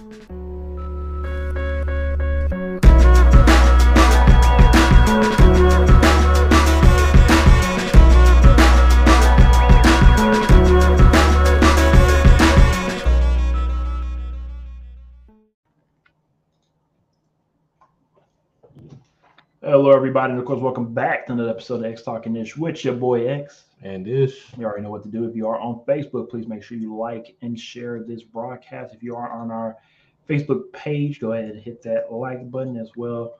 Hello, everybody, and of course, welcome back to another episode of X Talking Ish with your boy X. And Ish. You already know what to do. If you are on Facebook, please make sure you like and share this broadcast. If you are on our Facebook page, go ahead and hit that like button as well.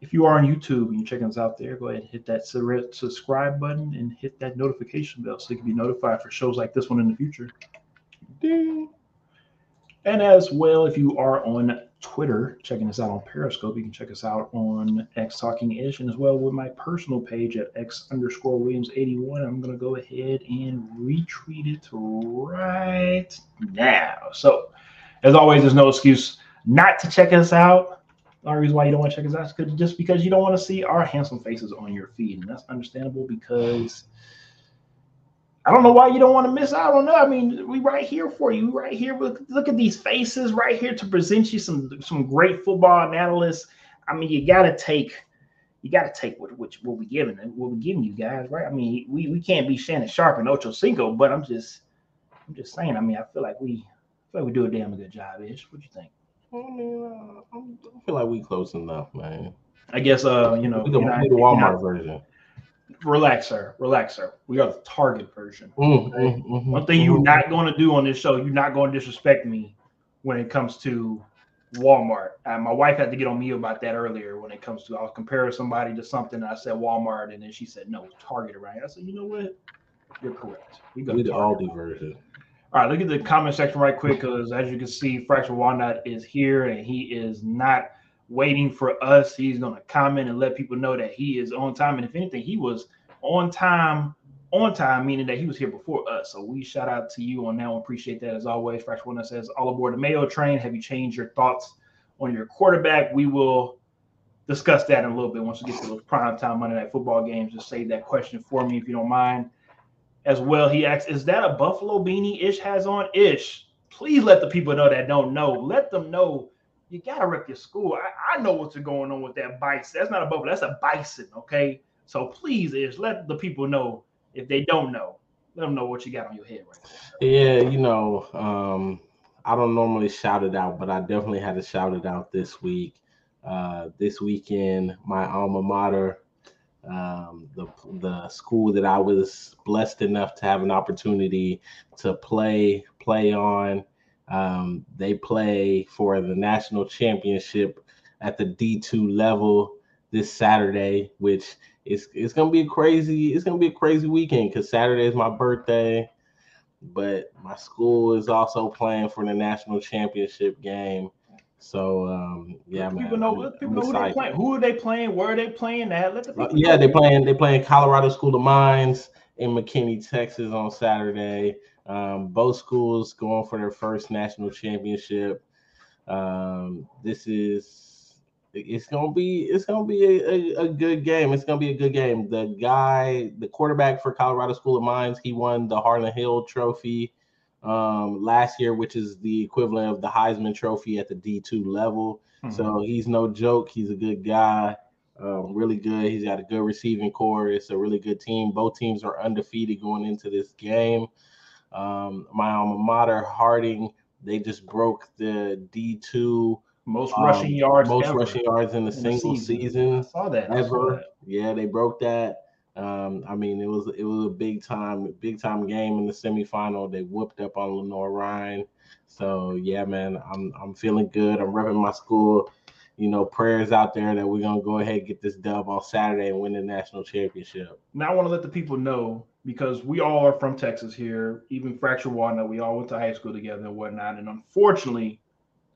If you are on YouTube and you're checking us out there, go ahead and hit that subscribe button and hit that notification bell so you can be notified for shows like this one in the future. Ding. And as well, if you are on Twitter, checking us out on Periscope, you can check us out on X Talking Ish, and as well with my personal page at X underscore Williams 81. I'm going to go ahead and retweet it right now. So, as always, there's no excuse not to check us out. The only reason why you don't want to check us out is just because you don't want to see our handsome faces on your feed. And that's understandable because I don't know why you don't want to miss out on that. I mean, we right here for you, right here. Look, look at these faces right here to present you some some great football analysts. I mean, you gotta take you gotta take what what, what we giving what we giving you guys, right? I mean, we, we can't be Shannon Sharpe and Ocho Cinco, but I'm just I'm just saying. I mean, I feel like we I feel like we do a damn good job, Ish. What do you think? I mean, uh, I feel like we close enough, man. I guess uh, you know, we the, the Walmart not, version relax, sir. Relax, sir. We are the target version. Mm, okay? mm, mm, One thing you're mm-hmm. not going to do on this show, you're not going to disrespect me when it comes to Walmart. Uh, my wife had to get on me about that earlier when it comes to I was comparing somebody to something. And I said Walmart, and then she said no, Target right. I said, you know what? You're correct. We go the Aldi version. All right, look at the comment section right quick because as you can see, Fractured Walnut is here and he is not waiting for us. He's going to comment and let people know that he is on time. And if anything, he was on time, on time, meaning that he was here before us. So we shout out to you on that one. Appreciate that as always. Fresh one says, All aboard the Mayo train. Have you changed your thoughts on your quarterback? We will discuss that in a little bit once we get to those prime time Monday night football games. Just save that question for me if you don't mind. As well, he asks, Is that a Buffalo beanie Ish has on? Ish, please let the people know that don't know. Let them know you gotta rep your school. I, I know what's going on with that bison. That's not a buffalo, that's a bison. Okay. So please is let the people know if they don't know. Let them know what you got on your head right now. Yeah, you know, um, I don't normally shout it out, but I definitely had to shout it out this week. Uh, this weekend, my alma mater, um, the the school that I was blessed enough to have an opportunity to play play on um, they play for the national championship at the D2 level this Saturday, which is it's gonna be a crazy, it's gonna be a crazy weekend because Saturday is my birthday, but my school is also playing for the national championship game. So um, yeah, people man, know, people know who they playing. Who are they playing? Where are they playing at? Let the uh, yeah, they're playing. they're playing Colorado School of Mines in McKinney, Texas on Saturday. Um, both schools going for their first national championship. Um, this is it's gonna be it's gonna be a, a, a, good game. It's gonna be a good game. The guy, the quarterback for Colorado School of Mines, he won the Harlan Hill Trophy um, last year, which is the equivalent of the Heisman Trophy at the D2 level. Mm-hmm. So he's no joke. He's a good guy. Um, really good. He's got a good receiving core. It's a really good team. Both teams are undefeated going into this game. Um, my alma mater, Harding, they just broke the D2 most um, rushing yards, most ever. rushing yards in a in single season. season. I saw that ever. Saw that. Yeah, they broke that. Um, I mean, it was it was a big time, big time game in the semifinal. They whooped up on Lenoir-Rhyne. So yeah, man, I'm I'm feeling good. I'm repping my school. You know, prayers out there that we're gonna go ahead and get this dub on Saturday and win the national championship. Now I want to let the people know because we all are from Texas here, even Fracture Walnut, we all went to high school together and whatnot. And unfortunately,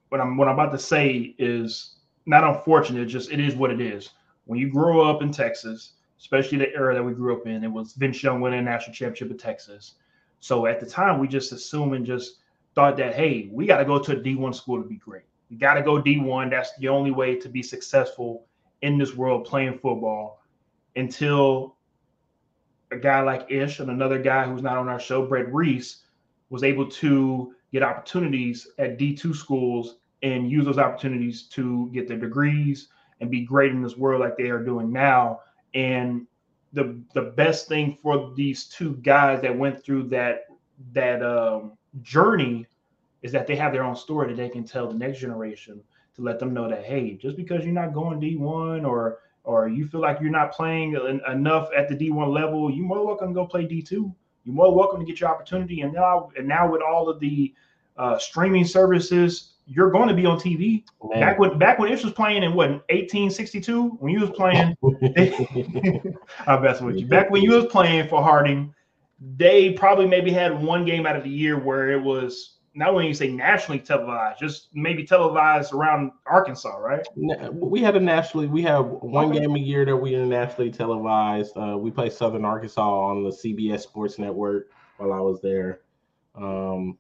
what I'm what I'm about to say is not unfortunate, just it is what it is. When you grow up in Texas, especially the era that we grew up in, it was Vince Young winning national championship in Texas. So at the time, we just assumed and just thought that, hey, we got to go to a D1 school to be great. We got to go D1. That's the only way to be successful in this world playing football until a guy like Ish and another guy who's not on our show, Brett Reese, was able to get opportunities at D2 schools and use those opportunities to get their degrees and be great in this world like they are doing now. And the the best thing for these two guys that went through that that um, journey is that they have their own story that they can tell the next generation to let them know that hey, just because you're not going D1 or or you feel like you're not playing enough at the D1 level, you're more welcome to go play D2. You're more welcome to get your opportunity. And now and now with all of the uh, streaming services, you're going to be on TV. Man. Back when back when Ish was playing in what 1862, when you was playing, I'm messing with you. Back when you was playing for Harding, they probably maybe had one game out of the year where it was not only you say nationally televised, just maybe televised around Arkansas, right? We had a nationally, we have one game a year that we nationally televised. Uh, we play Southern Arkansas on the CBS Sports Network while I was there. Um,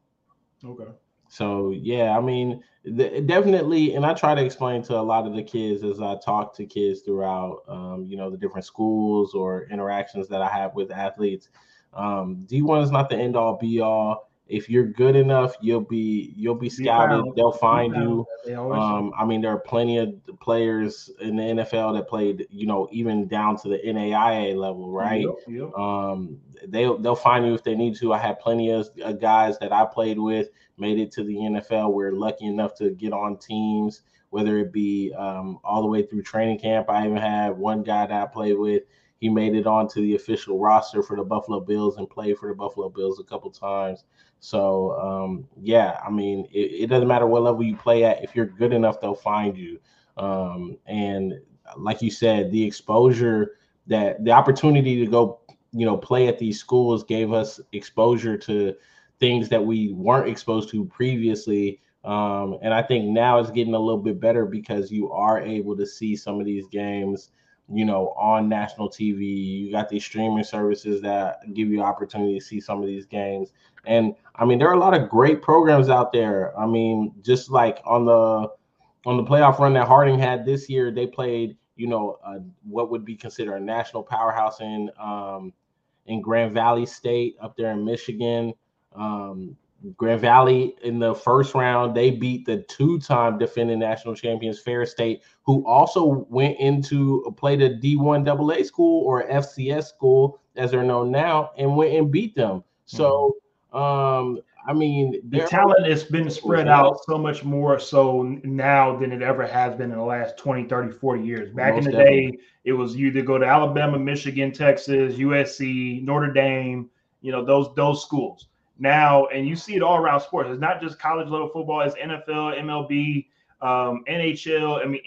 okay. So yeah, I mean, definitely, and I try to explain to a lot of the kids as I talk to kids throughout, um, you know, the different schools or interactions that I have with athletes. Um, D1 is not the end all be all if you're good enough, you'll be you'll be scouted. They'll find you. Um, I mean, there are plenty of players in the NFL that played, you know, even down to the NAIA level, right? Yep, yep. Um, they'll they'll find you if they need to. I had plenty of guys that I played with made it to the NFL. We're lucky enough to get on teams, whether it be um, all the way through training camp. I even had one guy that I played with he made it onto the official roster for the Buffalo Bills and played for the Buffalo Bills a couple times. So um, yeah, I mean, it, it, doesn't matter what level you play at. If you're good enough, they'll find you. Um, and like you said, the exposure that the opportunity to go, you know, play at these schools gave us exposure to things that we weren't exposed to previously. Um, and I think now it's getting a little bit better because you are able to see some of these games you know, on national TV. You got these streaming services that give you opportunity to see some of these games. And I mean, there are a lot of great programs out there. I mean, just like on the on the playoff run that Harding had this year, they played, you know, uh, what would be considered a national powerhouse in um, in Grand Valley State up there in Michigan. Um, Grand Valley in the first round, they beat the two-time defending national champions Ferris State, who also went into played a D1 AA school or FCS school, as they're known now, and went and beat them. So, um, I mean, the talent has been spread out so much more so now than it ever has been in the last 20, 30, 40 years. Back Most in the definitely. day, it was you to go to Alabama, Michigan, Texas, USC, Notre Dame, you know, those those schools now, and you see it all around sports. It's not just college level football; it's NFL, MLB, um, NHL. I mean,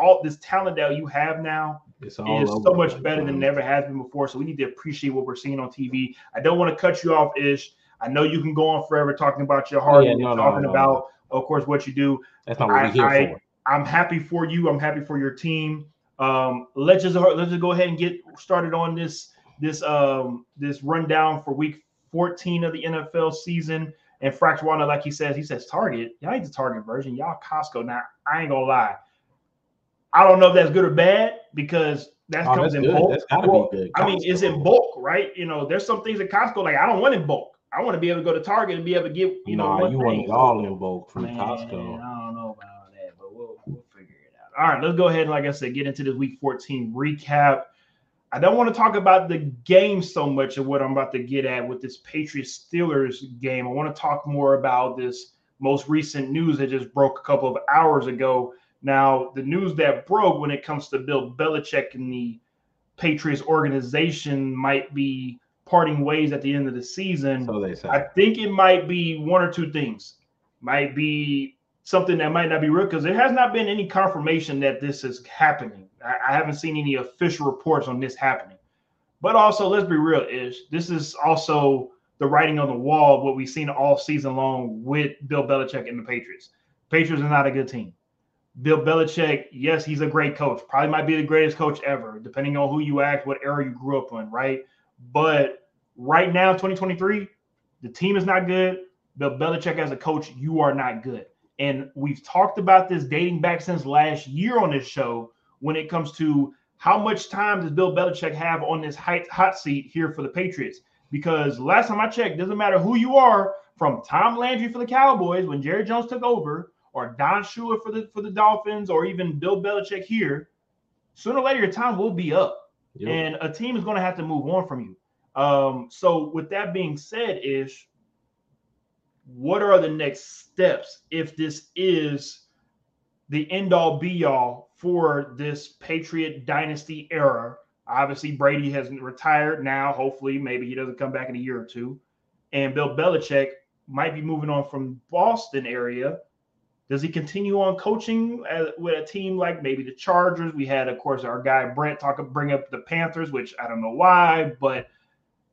all this talent that you have now is so much better than it never has been before. So we need to appreciate what we're seeing on TV. I don't want to cut you off, Ish. I know you can go on forever talking about your heart yeah, and no, talking no, no, about, of course, what you do. That's not what we're here I, for. I'm happy for you. I'm happy for your team. Um, let's just let's just go ahead and get started on this this um this rundown for week 14 of the NFL season. And Warner, like he says, he says Target. Y'all ain't the Target version. Y'all Costco. Now, I ain't gonna lie. I don't know if that's good or bad because that oh, comes in good. bulk. Well, I mean, it's in bulk, right? You know, there's some things at Costco like I don't want in bulk. I want to be able to go to Target and be able to get you nah, know. you want it all in bulk from Man, Costco. I don't know about that, but we'll we'll figure it out. All right, let's go ahead and like I said, get into this Week 14 recap. I don't want to talk about the game so much of what I'm about to get at with this Patriots Steelers game. I want to talk more about this most recent news that just broke a couple of hours ago. Now, the news that broke when it comes to Bill Belichick and the Patriots organization might be parting ways at the end of the season. So they say. I think it might be one or two things. Might be something that might not be real because there has not been any confirmation that this is happening. I, I haven't seen any official reports on this happening. But also, let's be real, Ish. This is also the writing on the wall of what we've seen all season long with Bill Belichick and the Patriots. Patriots are not a good team. Bill Belichick, yes, he's a great coach. Probably might be the greatest coach ever, depending on who you ask, what era you grew up in, right? But right now, 2023, the team is not good. Bill Belichick as a coach, you are not good. And we've talked about this dating back since last year on this show when it comes to how much time does Bill Belichick have on this hot seat here for the Patriots? Because last time I checked, doesn't matter who you are, from Tom Landry for the Cowboys when Jerry Jones took over, or Don Shula for the for the Dolphins or even Bill Belichick here, sooner or later your time will be up, yep. and a team is going to have to move on from you. Um, so with that being said, ish, what are the next steps if this is the end all be all for this Patriot dynasty era? Obviously, Brady hasn't retired now. Hopefully, maybe he doesn't come back in a year or two. And Bill Belichick might be moving on from Boston area. Does he continue on coaching with a team like maybe the Chargers? We had, of course, our guy Brent talk bring up the Panthers, which I don't know why, but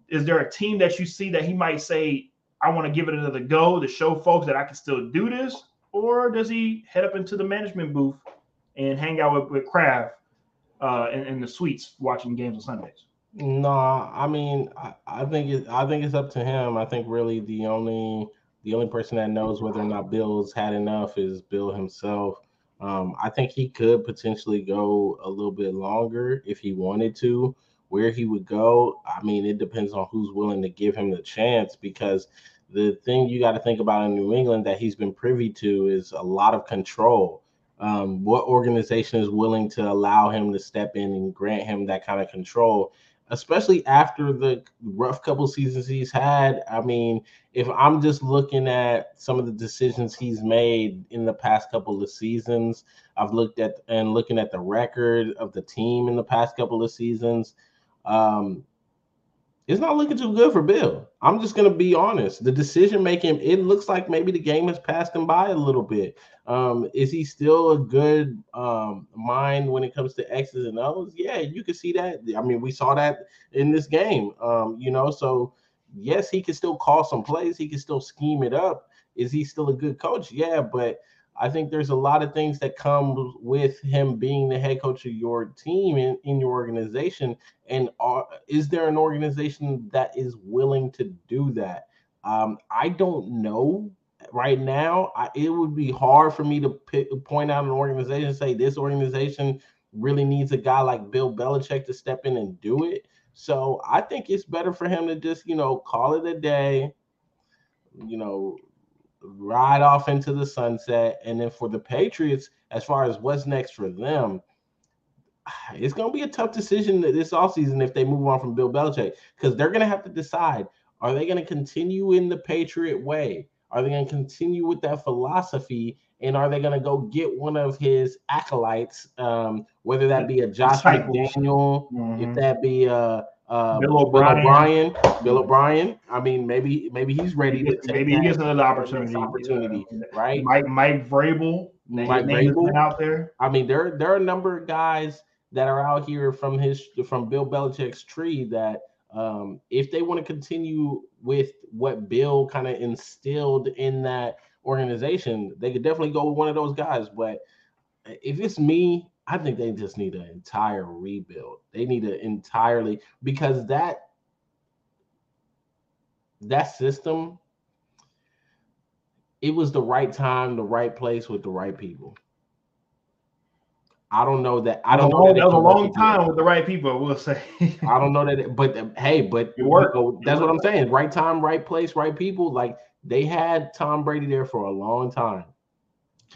is there a team that you see that he might say, I want to give it another go to show folks that I can still do this? Or does he head up into the management booth and hang out with, with Kraft uh, in, in the suites watching games on Sundays? No, I mean, I, I think it, I think it's up to him. I think really the only the only person that knows whether or not Bill's had enough is Bill himself. Um, I think he could potentially go a little bit longer if he wanted to. Where he would go, I mean, it depends on who's willing to give him the chance because the thing you got to think about in New England that he's been privy to is a lot of control. Um, what organization is willing to allow him to step in and grant him that kind of control? Especially after the rough couple seasons he's had. I mean, if I'm just looking at some of the decisions he's made in the past couple of seasons, I've looked at and looking at the record of the team in the past couple of seasons. Um, it's not looking too good for Bill. I'm just going to be honest. The decision making, it looks like maybe the game has passed him by a little bit. Um, is he still a good um, mind when it comes to X's and O's? Yeah, you can see that. I mean, we saw that in this game. Um, you know, so yes, he can still call some plays. He can still scheme it up. Is he still a good coach? Yeah, but I think there's a lot of things that come with him being the head coach of your team in, in your organization. And are, is there an organization that is willing to do that? Um, I don't know right now. I, it would be hard for me to pick, point out an organization and say this organization really needs a guy like Bill Belichick to step in and do it. So I think it's better for him to just, you know, call it a day, you know, ride off into the sunset. And then for the Patriots, as far as what's next for them, it's going to be a tough decision this offseason if they move on from Bill Belichick because they're going to have to decide are they going to continue in the Patriot way? Are they going to continue with that philosophy? And are they going to go get one of his acolytes, um, whether that be a Josh McDaniel, mm-hmm. if that be a uh, Bill O'Brien. Bill O'Brien. Bill O'Brien. I mean, maybe maybe he's ready to maybe he gets another opportunity. Opportunity, right? Mike Mike Vrabel. Mike Vrabel out there. I mean, there there are a number of guys that are out here from his from Bill Belichick's tree that um, if they want to continue with what Bill kind of instilled in that organization, they could definitely go with one of those guys. But if it's me, I think they just need an entire rebuild. They need to entirely because that that system it was the right time, the right place with the right people. I don't know that. I don't know. That, was a long time with the right people. We'll say. I don't know that, it, but hey, but it worked. You know, that's what I'm saying. Right time, right place, right people. Like they had Tom Brady there for a long time,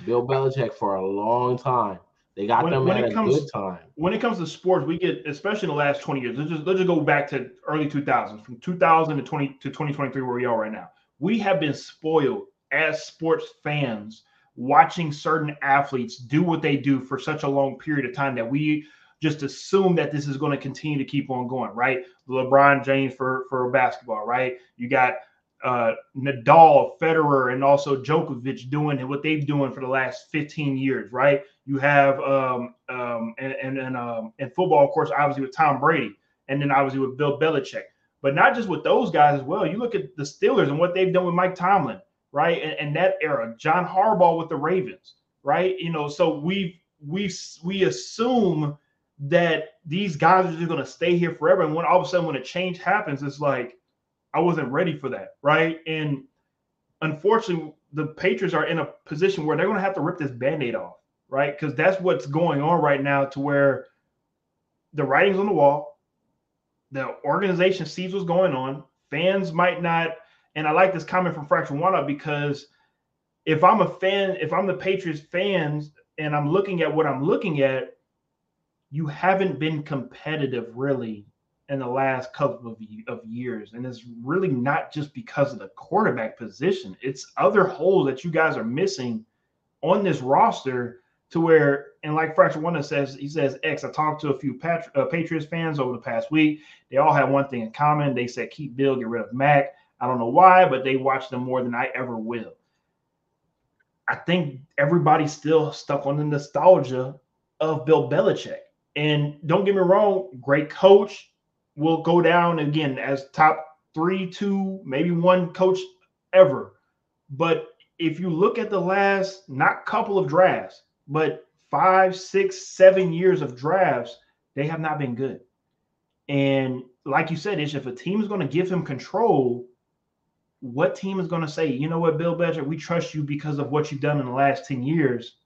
Bill Belichick for a long time. They got when, them when at a comes, good time. When it comes to sports, we get, especially in the last 20 years, let's just let's just go back to early 2000s, from 2000 to 20 to 2023, where we are right now. We have been spoiled as sports fans watching certain athletes do what they do for such a long period of time that we just assume that this is going to continue to keep on going, right? LeBron James for for basketball, right? You got uh, Nadal, Federer, and also Djokovic doing what they've doing for the last 15 years, right? You have um, um, and and and, um, and football, of course, obviously with Tom Brady, and then obviously with Bill Belichick. But not just with those guys as well. You look at the Steelers and what they've done with Mike Tomlin, right? And, and that era, John Harbaugh with the Ravens, right? You know, so we we we assume that these guys are just going to stay here forever, and when all of a sudden when a change happens, it's like I wasn't ready for that, right? And unfortunately, the Patriots are in a position where they're going to have to rip this band-aid off, right? Because that's what's going on right now, to where the writing's on the wall, the organization sees what's going on, fans might not. And I like this comment from Fraction One because if I'm a fan, if I'm the Patriots fans and I'm looking at what I'm looking at, you haven't been competitive really in the last couple of, of years. And it's really not just because of the quarterback position, it's other holes that you guys are missing on this roster to where, and like Fracture One says, he says, X, I talked to a few Pat- uh, Patriots fans over the past week. They all have one thing in common. They said, keep Bill, get rid of Mac. I don't know why, but they watch them more than I ever will. I think everybody's still stuck on the nostalgia of Bill Belichick. And don't get me wrong, great coach will go down again as top three, two, maybe one coach ever. But if you look at the last not couple of drafts, but five, six, seven years of drafts, they have not been good. And like you said, Ish, if a team is going to give him control, what team is going to say, you know what, Bill Belichick, we trust you because of what you've done in the last 10 years.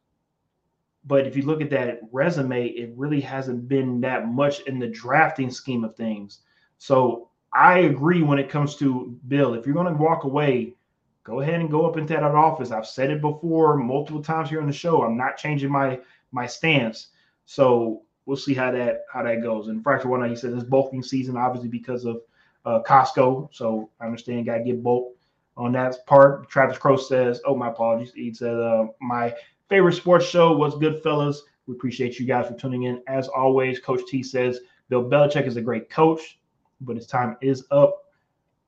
But if you look at that resume, it really hasn't been that much in the drafting scheme of things. So I agree when it comes to Bill. If you're going to walk away, go ahead and go up into that office. I've said it before multiple times here on the show. I'm not changing my my stance. So we'll see how that how that goes. And Fracture One, he said it's bulking season, obviously because of uh, Costco. So I understand got to get bulk on that part. Travis Crow says, "Oh, my apologies." He said, uh, "My favorite sports show was Goodfellas. We appreciate you guys for tuning in. As always, Coach T says Bill Belichick is a great coach, but his time is up.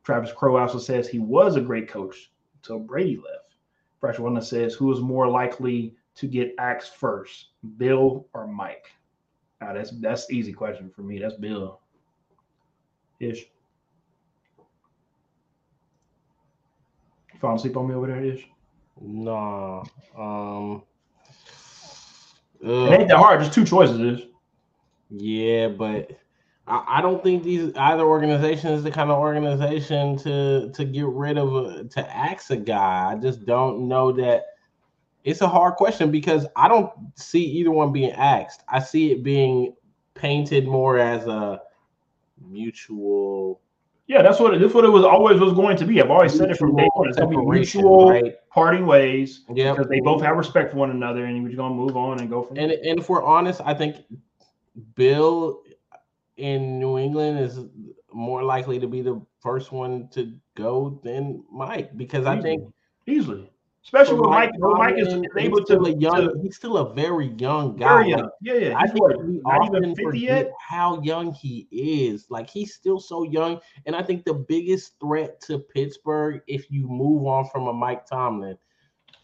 Travis Crow also says he was a great coach until Brady left. Fresh One that says, who is more likely to get axed first, Bill or Mike? Now, that's that's easy question for me. That's Bill. Ish. falling asleep on me over there, Ish? Nah. Um it ain't that hard, just two choices Ish. Yeah, but I, I, don't think these either organization is the kind of organization to to get rid of a, to axe a guy. I just don't know that it's a hard question because I don't see either one being axed. I see it being painted more as a mutual yeah, that's what it, that's what it was always was going to be. I've always said it from day one. It's going to be mutual right? parting ways. Yeah, because they both have respect for one another, and you're going to move on and go from. And there. and if we're honest, I think Bill in New England is more likely to be the first one to go than Mike because easily. I think easily Especially when Mike, Mike, Mike is able to, a young, to, he's still a very young guy. Very young. Yeah, yeah. I think we often forget yet? how young he is. Like he's still so young. And I think the biggest threat to Pittsburgh, if you move on from a Mike Tomlin,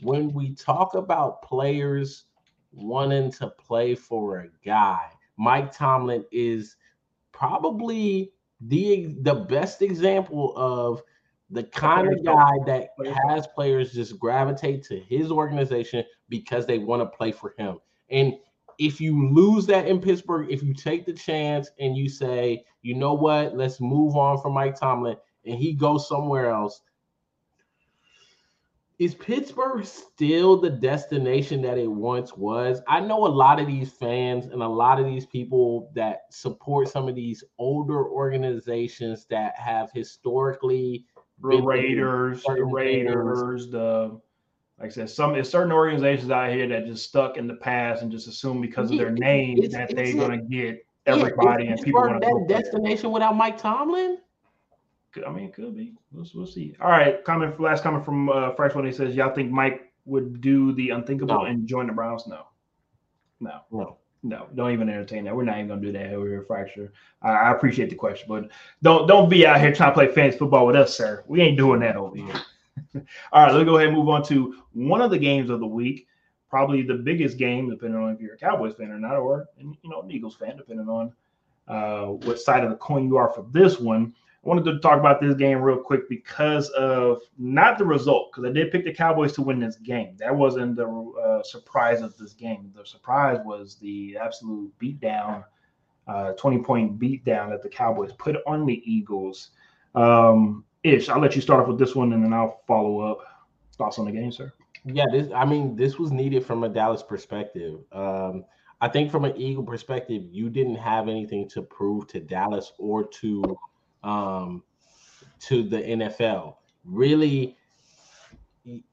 when we talk about players wanting to play for a guy, Mike Tomlin is probably the the best example of the kind of guy that has players just gravitate to his organization because they want to play for him. And if you lose that in Pittsburgh, if you take the chance and you say, you know what, let's move on from Mike Tomlin and he goes somewhere else, is Pittsburgh still the destination that it once was? I know a lot of these fans and a lot of these people that support some of these older organizations that have historically the Raiders, the Raiders, the like I said, some there's certain organizations out here that just stuck in the past and just assume because of their name it's, that they're gonna get everybody yeah, and people want to Well that destination without Mike Tomlin. I mean, it could be. We'll, we'll see. All right, comment last comment from uh, Fresh one. He says, "Y'all think Mike would do the unthinkable no. and join the Browns?" No, no, no. No, don't even entertain that. We're not even gonna do that over here, fracture. I, I, appreciate the question, but don't don't be out here trying to play fantasy football with us, sir. We ain't doing that over here. All right, let's go ahead and move on to one of the games of the week. Probably the biggest game, depending on if you're a Cowboys fan or not, or you know, an Eagles fan, depending on uh, what side of the coin you are for this one. I wanted to talk about this game real quick because of not the result, because I did pick the Cowboys to win this game. That wasn't the uh, surprise of this game. The surprise was the absolute beatdown, uh, 20 point beatdown that the Cowboys put on the Eagles. Um, Ish, I'll let you start off with this one and then I'll follow up. Thoughts on the game, sir? Yeah, this I mean, this was needed from a Dallas perspective. Um, I think from an Eagle perspective, you didn't have anything to prove to Dallas or to um, to the NFL. Really,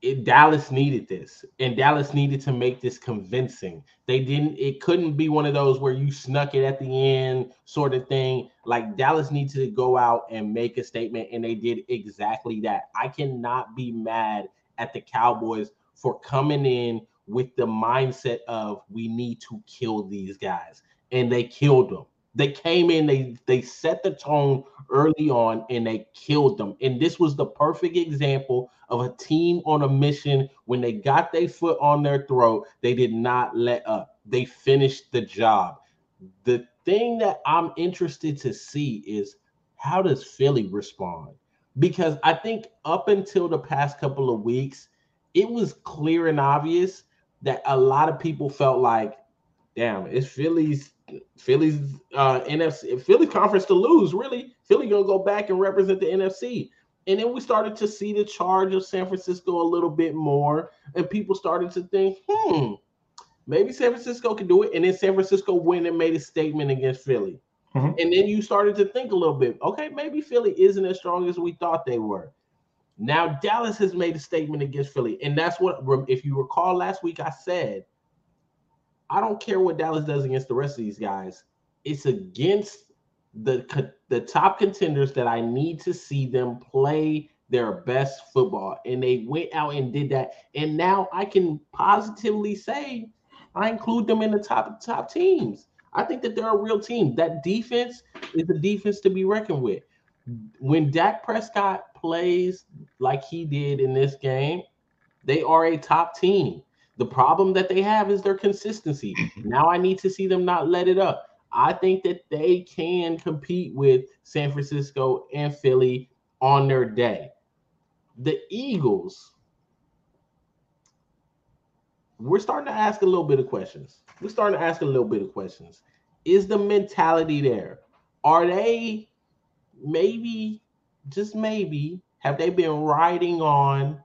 it, Dallas needed this, and Dallas needed to make this convincing. They didn't. It couldn't be one of those where you snuck it at the end, sort of thing. Like Dallas needs to go out and make a statement, and they did exactly that. I cannot be mad at the Cowboys for coming in with the mindset of we need to kill these guys, and they killed them. They came in, they they set the tone early on, and they killed them. And this was the perfect example of a team on a mission. When they got their foot on their throat, they did not let up. They finished the job. The thing that I'm interested to see is how does Philly respond? Because I think up until the past couple of weeks, it was clear and obvious that a lot of people felt like, damn, it's Philly's Philly's uh, NFC Philly conference to lose. Really, Philly gonna go back and represent the NFC. And then we started to see the charge of San Francisco a little bit more, and people started to think, hmm, maybe San Francisco can do it. And then San Francisco went and made a statement against Philly. Mm-hmm. And then you started to think a little bit, okay, maybe Philly isn't as strong as we thought they were. Now Dallas has made a statement against Philly, and that's what if you recall last week I said I don't care what Dallas does against the rest of these guys. It's against the the top contenders that I need to see them play their best football, and they went out and did that. And now I can positively say I include them in the top top teams. I think that they're a real team. That defense is a defense to be reckoned with. When Dak Prescott plays like he did in this game, they are a top team. The problem that they have is their consistency. Mm-hmm. now I need to see them not let it up. I think that they can compete with San Francisco and Philly on their day. The Eagles, we're starting to ask a little bit of questions. We're starting to ask a little bit of questions. Is the mentality there? Are they maybe, just maybe, have they been riding on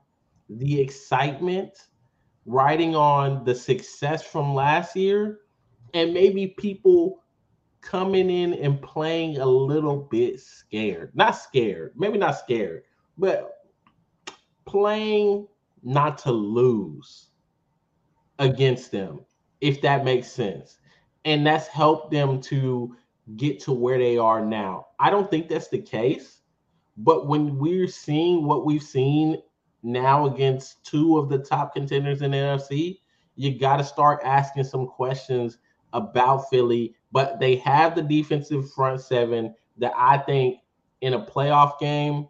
the excitement riding on the success from last year and maybe people coming in and playing a little bit scared. Not scared, maybe not scared, but playing not to lose against them, if that makes sense. And that's helped them to get to where they are now. I don't think that's the case, but when we're seeing what we've seen now against two of the top contenders in the NFC, you got to start asking some questions about Philly. But they have the defensive front seven that I think in a playoff game,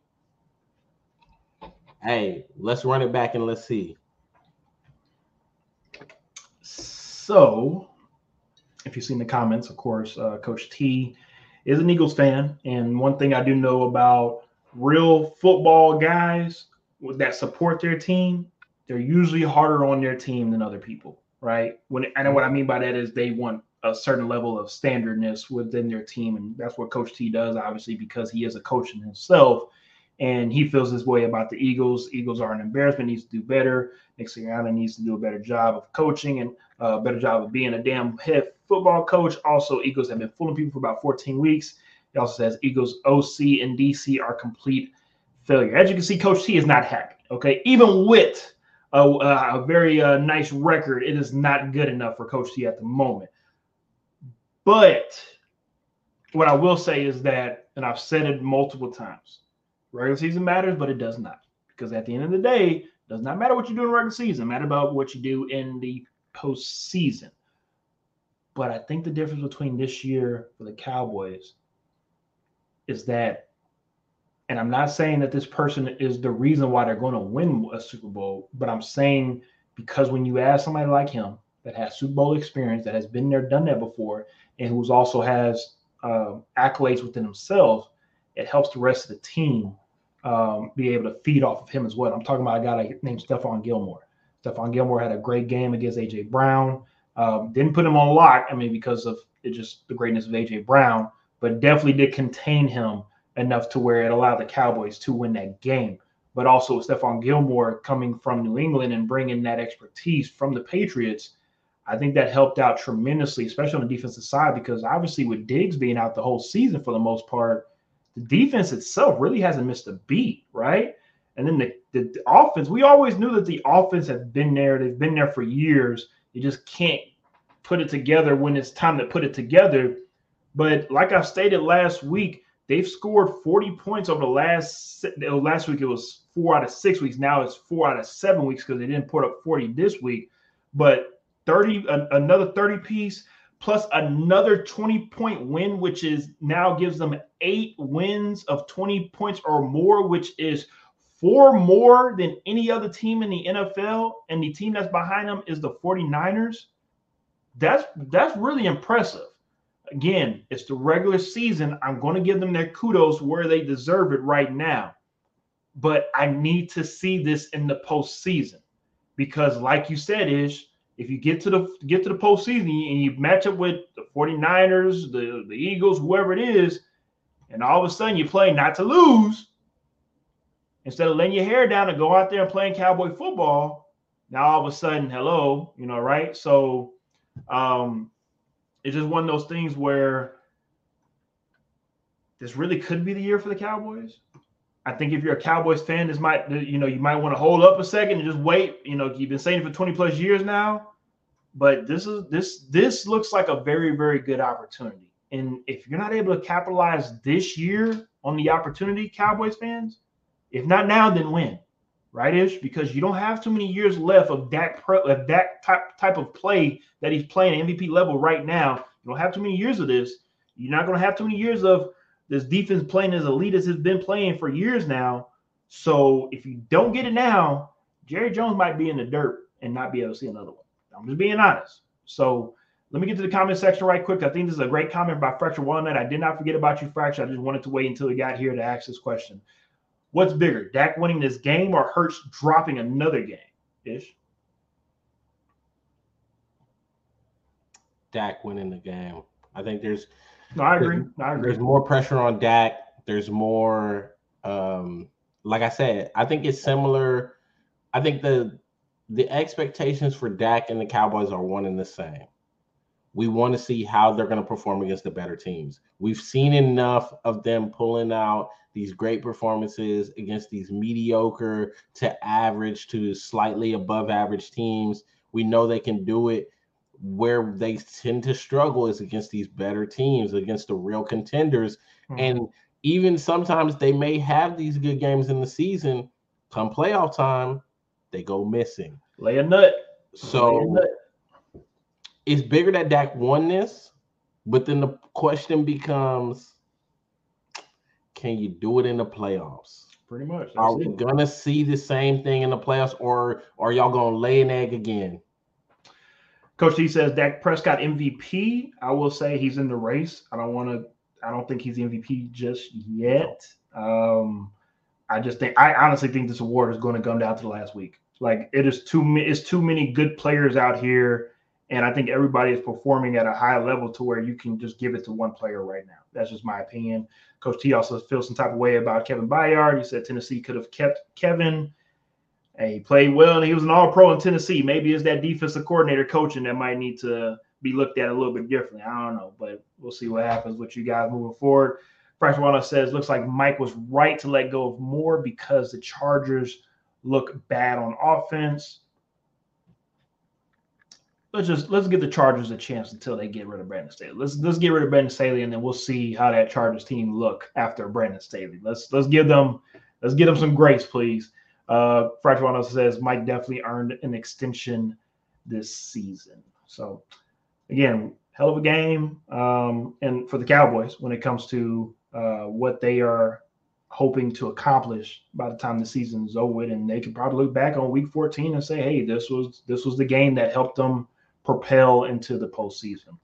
hey, let's run it back and let's see. So, if you've seen the comments, of course, uh, Coach T is an Eagles fan. And one thing I do know about real football guys that support their team, they're usually harder on their team than other people, right? When and what I mean by that is they want a certain level of standardness within their team, and that's what Coach T does, obviously, because he is a coach in himself, and he feels this way about the Eagles. Eagles are an embarrassment; needs to do better. Nick Sirianni needs to do a better job of coaching and uh, a better job of being a damn head football coach. Also, Eagles have been fooling people for about 14 weeks. He also says Eagles OC and DC are complete failure. As you can see, Coach T is not happy. Okay, even with a, a very uh, nice record, it is not good enough for Coach T at the moment. But what I will say is that, and I've said it multiple times, regular season matters, but it does not. Because at the end of the day, it does not matter what you do in regular season, it matters about what you do in the postseason. But I think the difference between this year for the Cowboys is that and I'm not saying that this person is the reason why they're going to win a Super Bowl, but I'm saying because when you ask somebody like him that has Super Bowl experience, that has been there, done that before, and who's also has uh, accolades within himself, it helps the rest of the team um, be able to feed off of him as well. I'm talking about a guy named Stephon Gilmore. Stephon Gilmore had a great game against AJ Brown. Um, didn't put him on lock, I mean, because of it just the greatness of AJ Brown, but definitely did contain him enough to where it allowed the Cowboys to win that game. But also Stephon Gilmore coming from New England and bringing that expertise from the Patriots, I think that helped out tremendously, especially on the defensive side, because obviously with Diggs being out the whole season for the most part, the defense itself really hasn't missed a beat, right? And then the, the, the offense, we always knew that the offense has been there. They've been there for years. You just can't put it together when it's time to put it together. But like I stated last week, they've scored 40 points over the last last week. It was four out of six weeks. Now it's four out of seven weeks because they didn't put up 40 this week. But 30, another 30 piece plus another 20 point win, which is now gives them eight wins of 20 points or more, which is four more than any other team in the NFL. And the team that's behind them is the 49ers. That's that's really impressive. Again, it's the regular season. I'm going to give them their kudos where they deserve it right now. But I need to see this in the postseason because, like you said, Ish, if you get to the get to the postseason and you match up with the 49ers, the, the Eagles, whoever it is, and all of a sudden you play not to lose, instead of letting your hair down and go out there and playing cowboy football, now all of a sudden, hello, you know, right? So um it's just one of those things where this really could be the year for the Cowboys. I think if you're a Cowboys fan, this might you know you might want to hold up a second and just wait. You know, you've been saying it for 20 plus years now, but this is this this looks like a very very good opportunity. And if you're not able to capitalize this year on the opportunity, Cowboys fans, if not now, then when? Right, Ish? Because you don't have too many years left of that pro, of that type type of play that he's playing MVP level right now. You don't have too many years of this. You're not going to have too many years of this defense playing as elite as it's been playing for years now. So if you don't get it now, Jerry Jones might be in the dirt and not be able to see another one. I'm just being honest. So let me get to the comment section right quick. I think this is a great comment by Fracture Walnut. I did not forget about you, Fracture. I just wanted to wait until we got here to ask this question. What's bigger, Dak winning this game or Hurts dropping another game? Ish. Dak winning the game. I think there's no, I agree. No, I agree. There's more pressure on Dak. There's more, um, like I said, I think it's similar. I think the the expectations for Dak and the Cowboys are one and the same. We want to see how they're going to perform against the better teams. We've seen enough of them pulling out these great performances against these mediocre to average to slightly above average teams. We know they can do it where they tend to struggle is against these better teams, against the real contenders. Mm-hmm. And even sometimes they may have these good games in the season. Come playoff time, they go missing. Lay a nut. So a nut. it's bigger that Dak won this, but then the question becomes can you do it in the playoffs? Pretty much. Are we gonna see the same thing in the playoffs, or are y'all gonna lay an egg again? Coach T says Dak Prescott MVP. I will say he's in the race. I don't want to. I don't think he's the MVP just yet. Um, I just think I honestly think this award is going to come down to the last week. Like it is too it's too many good players out here, and I think everybody is performing at a high level to where you can just give it to one player right now. That's just my opinion. Coach T also feels some type of way about Kevin Byard. He said Tennessee could have kept Kevin. And he played well, and he was an All Pro in Tennessee. Maybe it's that defensive coordinator coaching that might need to be looked at a little bit differently. I don't know, but we'll see what happens with you guys moving forward. Bryce Waller says, looks like Mike was right to let go of Moore because the Chargers look bad on offense. Let's just let's give the Chargers a chance until they get rid of Brandon Staley. Let's let's get rid of Brandon Staley and then we'll see how that Chargers team look after Brandon Staley. Let's let's give them let's give them some grace, please. Uh, Fractal says Mike definitely earned an extension this season. So, again, hell of a game. Um, and for the Cowboys, when it comes to uh, what they are hoping to accomplish by the time the season is over, and they can probably look back on Week 14 and say, "Hey, this was this was the game that helped them propel into the postseason."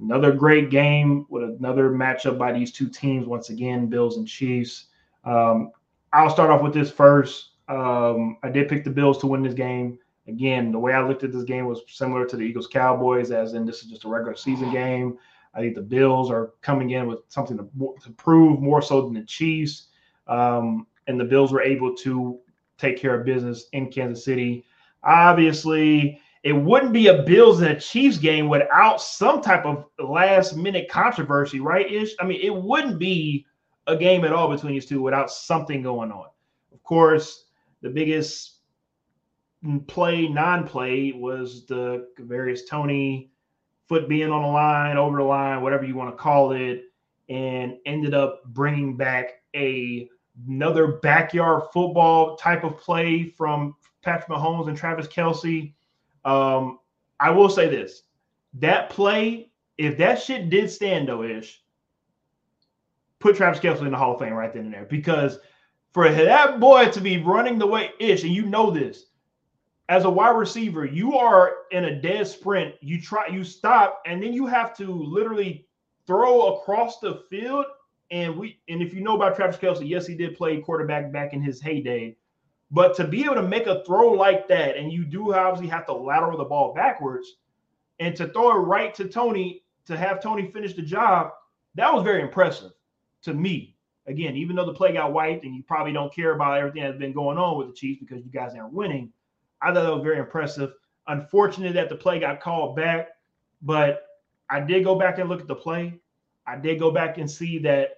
Another great game with another matchup by these two teams. Once again, Bills and Chiefs. Um, I'll start off with this first. Um, I did pick the Bills to win this game. Again, the way I looked at this game was similar to the Eagles Cowboys, as in this is just a regular season game. I think the Bills are coming in with something to, to prove more so than the Chiefs. Um, and the Bills were able to take care of business in Kansas City. Obviously, it wouldn't be a Bills and a Chiefs game without some type of last minute controversy, right? Ish. I mean, it wouldn't be a game at all between these two without something going on. Of course, the biggest play, non-play was the various Tony foot being on the line, over the line, whatever you want to call it, and ended up bringing back a another backyard football type of play from Patrick Mahomes and Travis Kelce. Um, I will say this: that play, if that shit did stand though, ish, put Travis Kelce in the Hall of Fame right then and there because for that boy to be running the way ish, and you know this, as a wide receiver, you are in a dead sprint. You try, you stop, and then you have to literally throw across the field. And we, and if you know about Travis Kelce, yes, he did play quarterback back in his heyday. But to be able to make a throw like that, and you do obviously have to lateral the ball backwards, and to throw it right to Toney to have Toney finish the job, that was very impressive to me. Again, even though the play got wiped and you probably don't care about everything that's been going on with the Chiefs because you guys aren't winning, I thought that was very impressive. Unfortunate that the play got called back, but I did go back and look at the play. I did go back and see that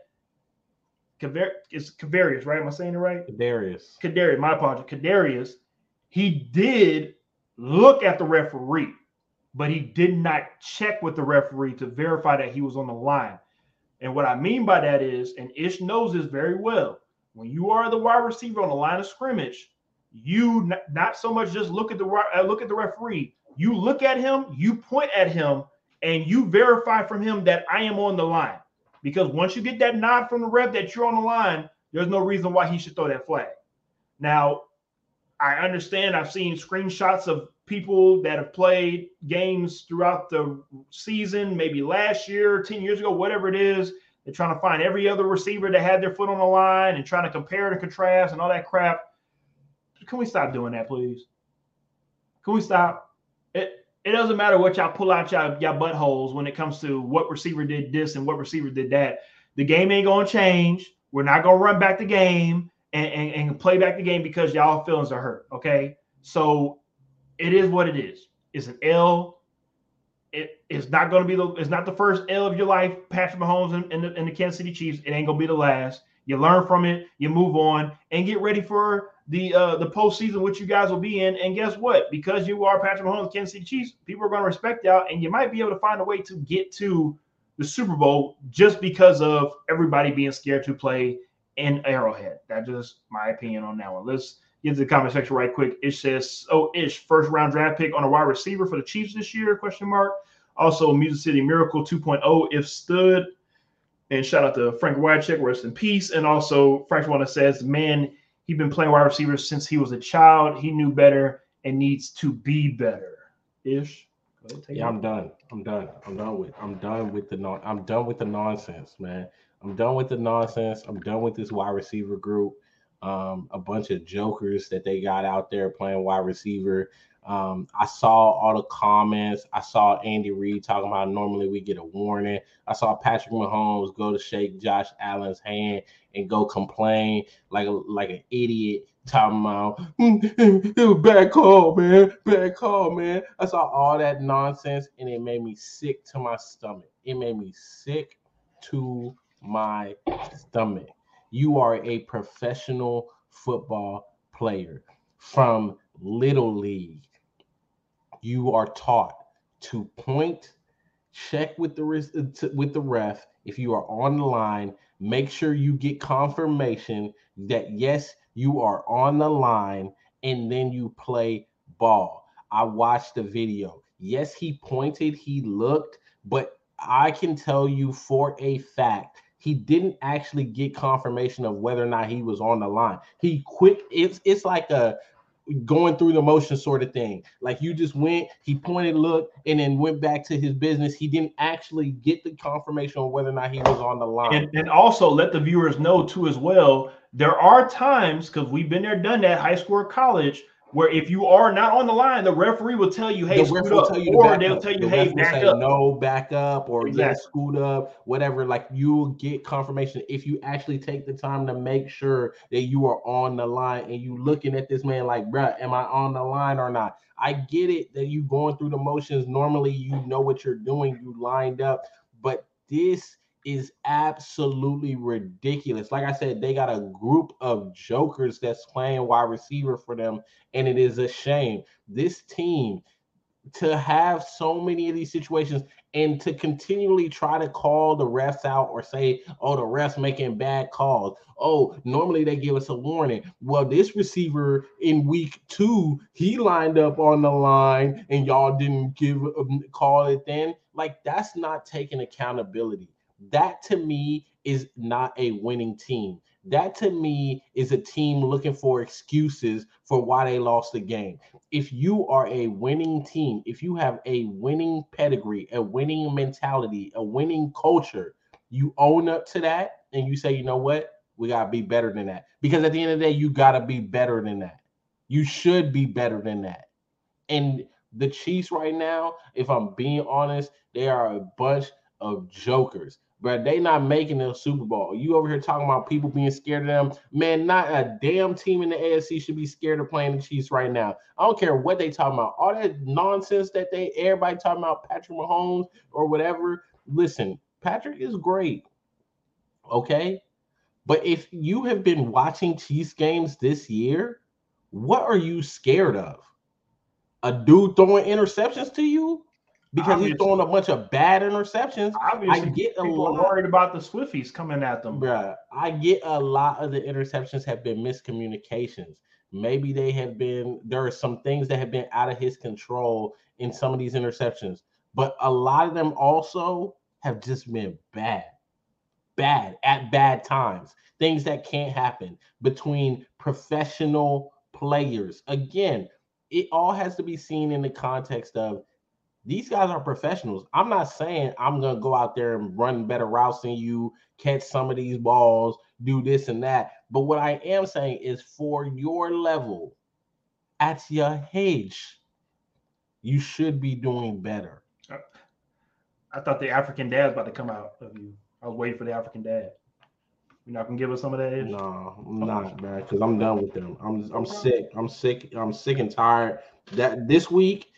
Kaver- it's right? Am I saying it right? Kadarius. Kadarius, my apologies. Kadarius, he did look at the referee, but he did not check with the referee to verify that he was on the line. And what I mean by that is, and Ish knows this very well, when you are the wide receiver on the line of scrimmage, you n- not so much just look at the uh, look at the referee. You look at him, you point at him, and you verify from him that I am on the line. Because once you get that nod from the ref that you're on the line, there's no reason why he should throw that flag. Now, I understand. I've seen screenshots of people that have played games throughout the season, maybe last year, 10 years ago, whatever it is. They're trying to find every other receiver that had their foot on the line and trying to compare and contrast and all that crap. Can we stop doing that, please? Can we stop? It it doesn't matter what y'all pull out y'all, y'all buttholes when it comes to what receiver did this and what receiver did that. The game ain't gonna change. We're not gonna run back the game and, and, and play back the game because y'all feelings are hurt. Okay. So it is what it is. It's an L. It, it's not going to be the it's not the first L of your life, Patrick Mahomes and, and, the, and the Kansas City Chiefs. It ain't going to be the last. You learn from it, you move on, and get ready for the uh the postseason, which you guys will be in. And guess what? Because you are Patrick Mahomes, Kansas City Chiefs, people are going to respect y'all, and you might be able to find a way to get to the Super Bowl just because of everybody being scared to play in Arrowhead. That's just my opinion on that one. Let's get to the comment section right quick. It says, "Oh, Ish, first round draft pick on a wide receiver for the Chiefs this year?" Question mark. Also, Music City Miracle 2.0 if stood. And shout out to Frank Wycheck, rest in peace. And also, Frank Wanna says, man, he's been playing wide receiver since he was a child. He knew better and needs to be better. Ish. Yeah, I'm done. I'm done. I'm done with. I'm done with the non. I'm done with the nonsense, man. I'm done with the nonsense. I'm done with this wide receiver group. Um, a bunch of jokers that they got out there playing wide receiver. Um, I saw all the comments. I saw Andy Reid talking about normally we get a warning. I saw Patrick Mahomes go to shake Josh Allen's hand and go complain like a like an idiot, talking about it was bad call, man, bad call, man. I saw all that nonsense and it made me sick to my stomach. It made me sick to my stomach. You are a professional football player from little league you are taught to point, check with the uh, with the ref if you are on the line. Make sure you get confirmation that yes, you are on the line, and then you play ball. I watched the video. Yes, he pointed, he looked, but I can tell you for a fact he didn't actually get confirmation of whether or not he was on the line. He quick it's it's like a going through the motion sort of thing. Like you just went, he pointed, look, and then went back to his business. He didn't actually get the confirmation on whether or not he was on the line. And, and also let the viewers know too as well. There are times because we've been there, done that, high school or college, where if you are not on the line, the referee will tell you, "Hey, scoot up," you or they'll up. tell you, the "Hey, back up." No, back up, or exactly. yeah, scoot up, whatever. Like you get confirmation if you actually take the time to make sure that you are on the line and you looking at this man like, "Bruh, am I on the line or not?" I get it that you going through the motions. Normally, you know what you're doing. You lined up, but this is absolutely ridiculous. Like I said, they got a group of jokers that's playing wide receiver for them, and it is a shame. This team to have so many of these situations and to continually try to call the refs out or say, oh, the refs making bad calls. Oh, normally they give us a warning. Well, this receiver in week two, he lined up on the line and y'all didn't give um, call it then. Like that's not taking accountability. That to me is not a winning team. That to me is a team looking for excuses for why they lost the game. If you are a winning team, if you have a winning pedigree, a winning mentality, a winning culture, you own up to that and you say, you know what? We got to be better than that. Because at the end of the day, you got to be better than that. You should be better than that. And the Chiefs right now, if I'm being honest, they are a bunch of jokers but they not making the Super Bowl. You over here talking about people being scared of them. Man, not a damn team in the AFC should be scared of playing the Chiefs right now. I don't care what they talking about. All that nonsense that they everybody talking about Patrick Mahomes or whatever. Listen, Patrick is great. Okay. But if you have been watching Chiefs games this year, what are you scared of? A dude throwing interceptions to you? Because obviously, he's throwing a bunch of bad interceptions. Obviously, I get a lot worried about the Swifties coming at them. Bruh, I get a lot of the interceptions have been miscommunications. Maybe they have been there are some things that have been out of his control in some of these interceptions, but a lot of them also have just been bad, bad at bad times. Things that can't happen between professional players. Again, it all has to be seen in the context of these guys are professionals. I'm not saying I'm gonna go out there and run better routes than you, catch some of these balls, do this and that. But what I am saying is for your level, at your age, you should be doing better. I thought the African dad's about to come out of you. I was waiting for the African dad. You're not gonna give us some of that? Ish? No, I'm not, man, because I'm done with them. I'm I'm sick. I'm sick. I'm sick and tired. That this week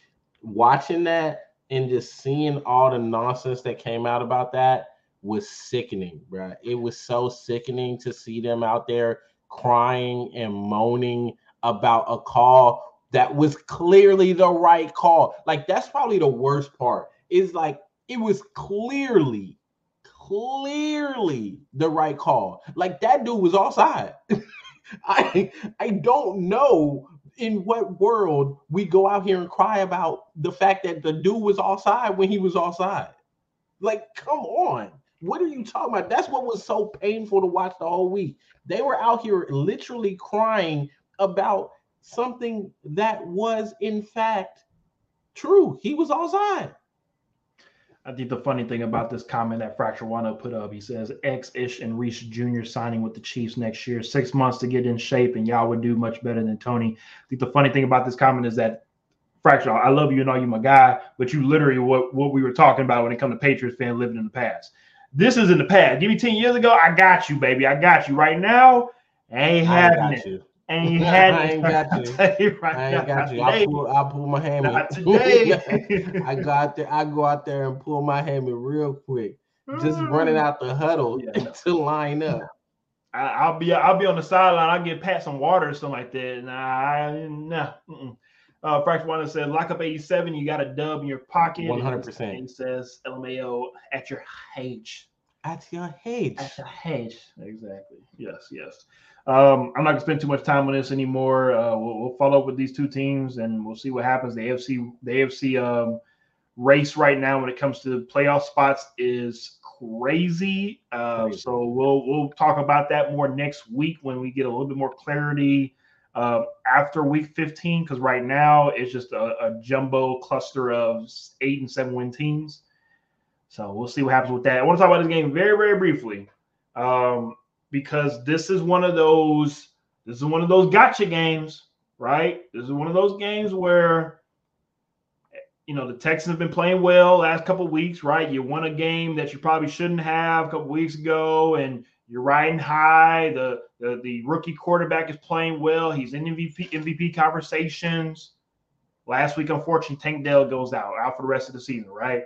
watching that and just seeing all the nonsense that came out about that was sickening, bro. It was so sickening to see them out there crying and moaning about a call that was clearly the right call. Like that's probably the worst part. Is like it was clearly clearly the right call. Like that dude was offside. I I don't know in what world we go out here and cry about the fact that the dude was offside when he was offside? Like, come on. What are you talking about? That's what was so painful to watch the whole week. They were out here literally crying about something that was, in fact, true. He was offside. I think the funny thing about this comment that Fracture Wano put up, he says X Ish and Reese Jr. signing with the Chiefs next year, six months to get in shape, and y'all would do much better than Toney. I think the funny thing about this comment is that Fracture, I love you and all you my guy, but you literally what what we were talking about when it comes to Patriots fan living in the past. This is in the past. Give me 10 years ago, I got you, baby. I got you. Right now, ain't having it. You. And you had I ain't got you. right I ain't got you. I pull, I pull my hammer. Not today. I go out there. I go out there and pull my hammer real quick, just running out the huddle yeah. to line up. I, will be I'll be on the sideline. I'll get pat some water or something like that. Nah, I, nah. Uh, Fracture One said, "Lock up 87. You got a dub in your pocket." 100. percent He says, "LMAO at your H." At your H. At your age. Exactly. Yes. Yes. Um, I'm not gonna spend too much time on this anymore. Uh, we'll, we'll, follow up with these two teams and we'll see what happens. The AFC, the AFC um, race right now when it comes to the playoff spots is crazy. Uh, crazy. So we'll we'll talk about that more next week when we get a little bit more clarity uh, after week 15. Because right now it's just a, a jumbo cluster of eight and seven win teams. So we'll see what happens with that. I want to talk about this game very very briefly. Um, because this is one of those this is one of those gotcha games, right? This is one of those games where you know the Texans have been playing well last couple weeks, right? You won a game that you probably shouldn't have a couple weeks ago, and you're riding high. The, the the rookie quarterback is playing well. He's in MVP MVP conversations. Last week, unfortunately, Tank Dell goes out out for the rest of the season, right?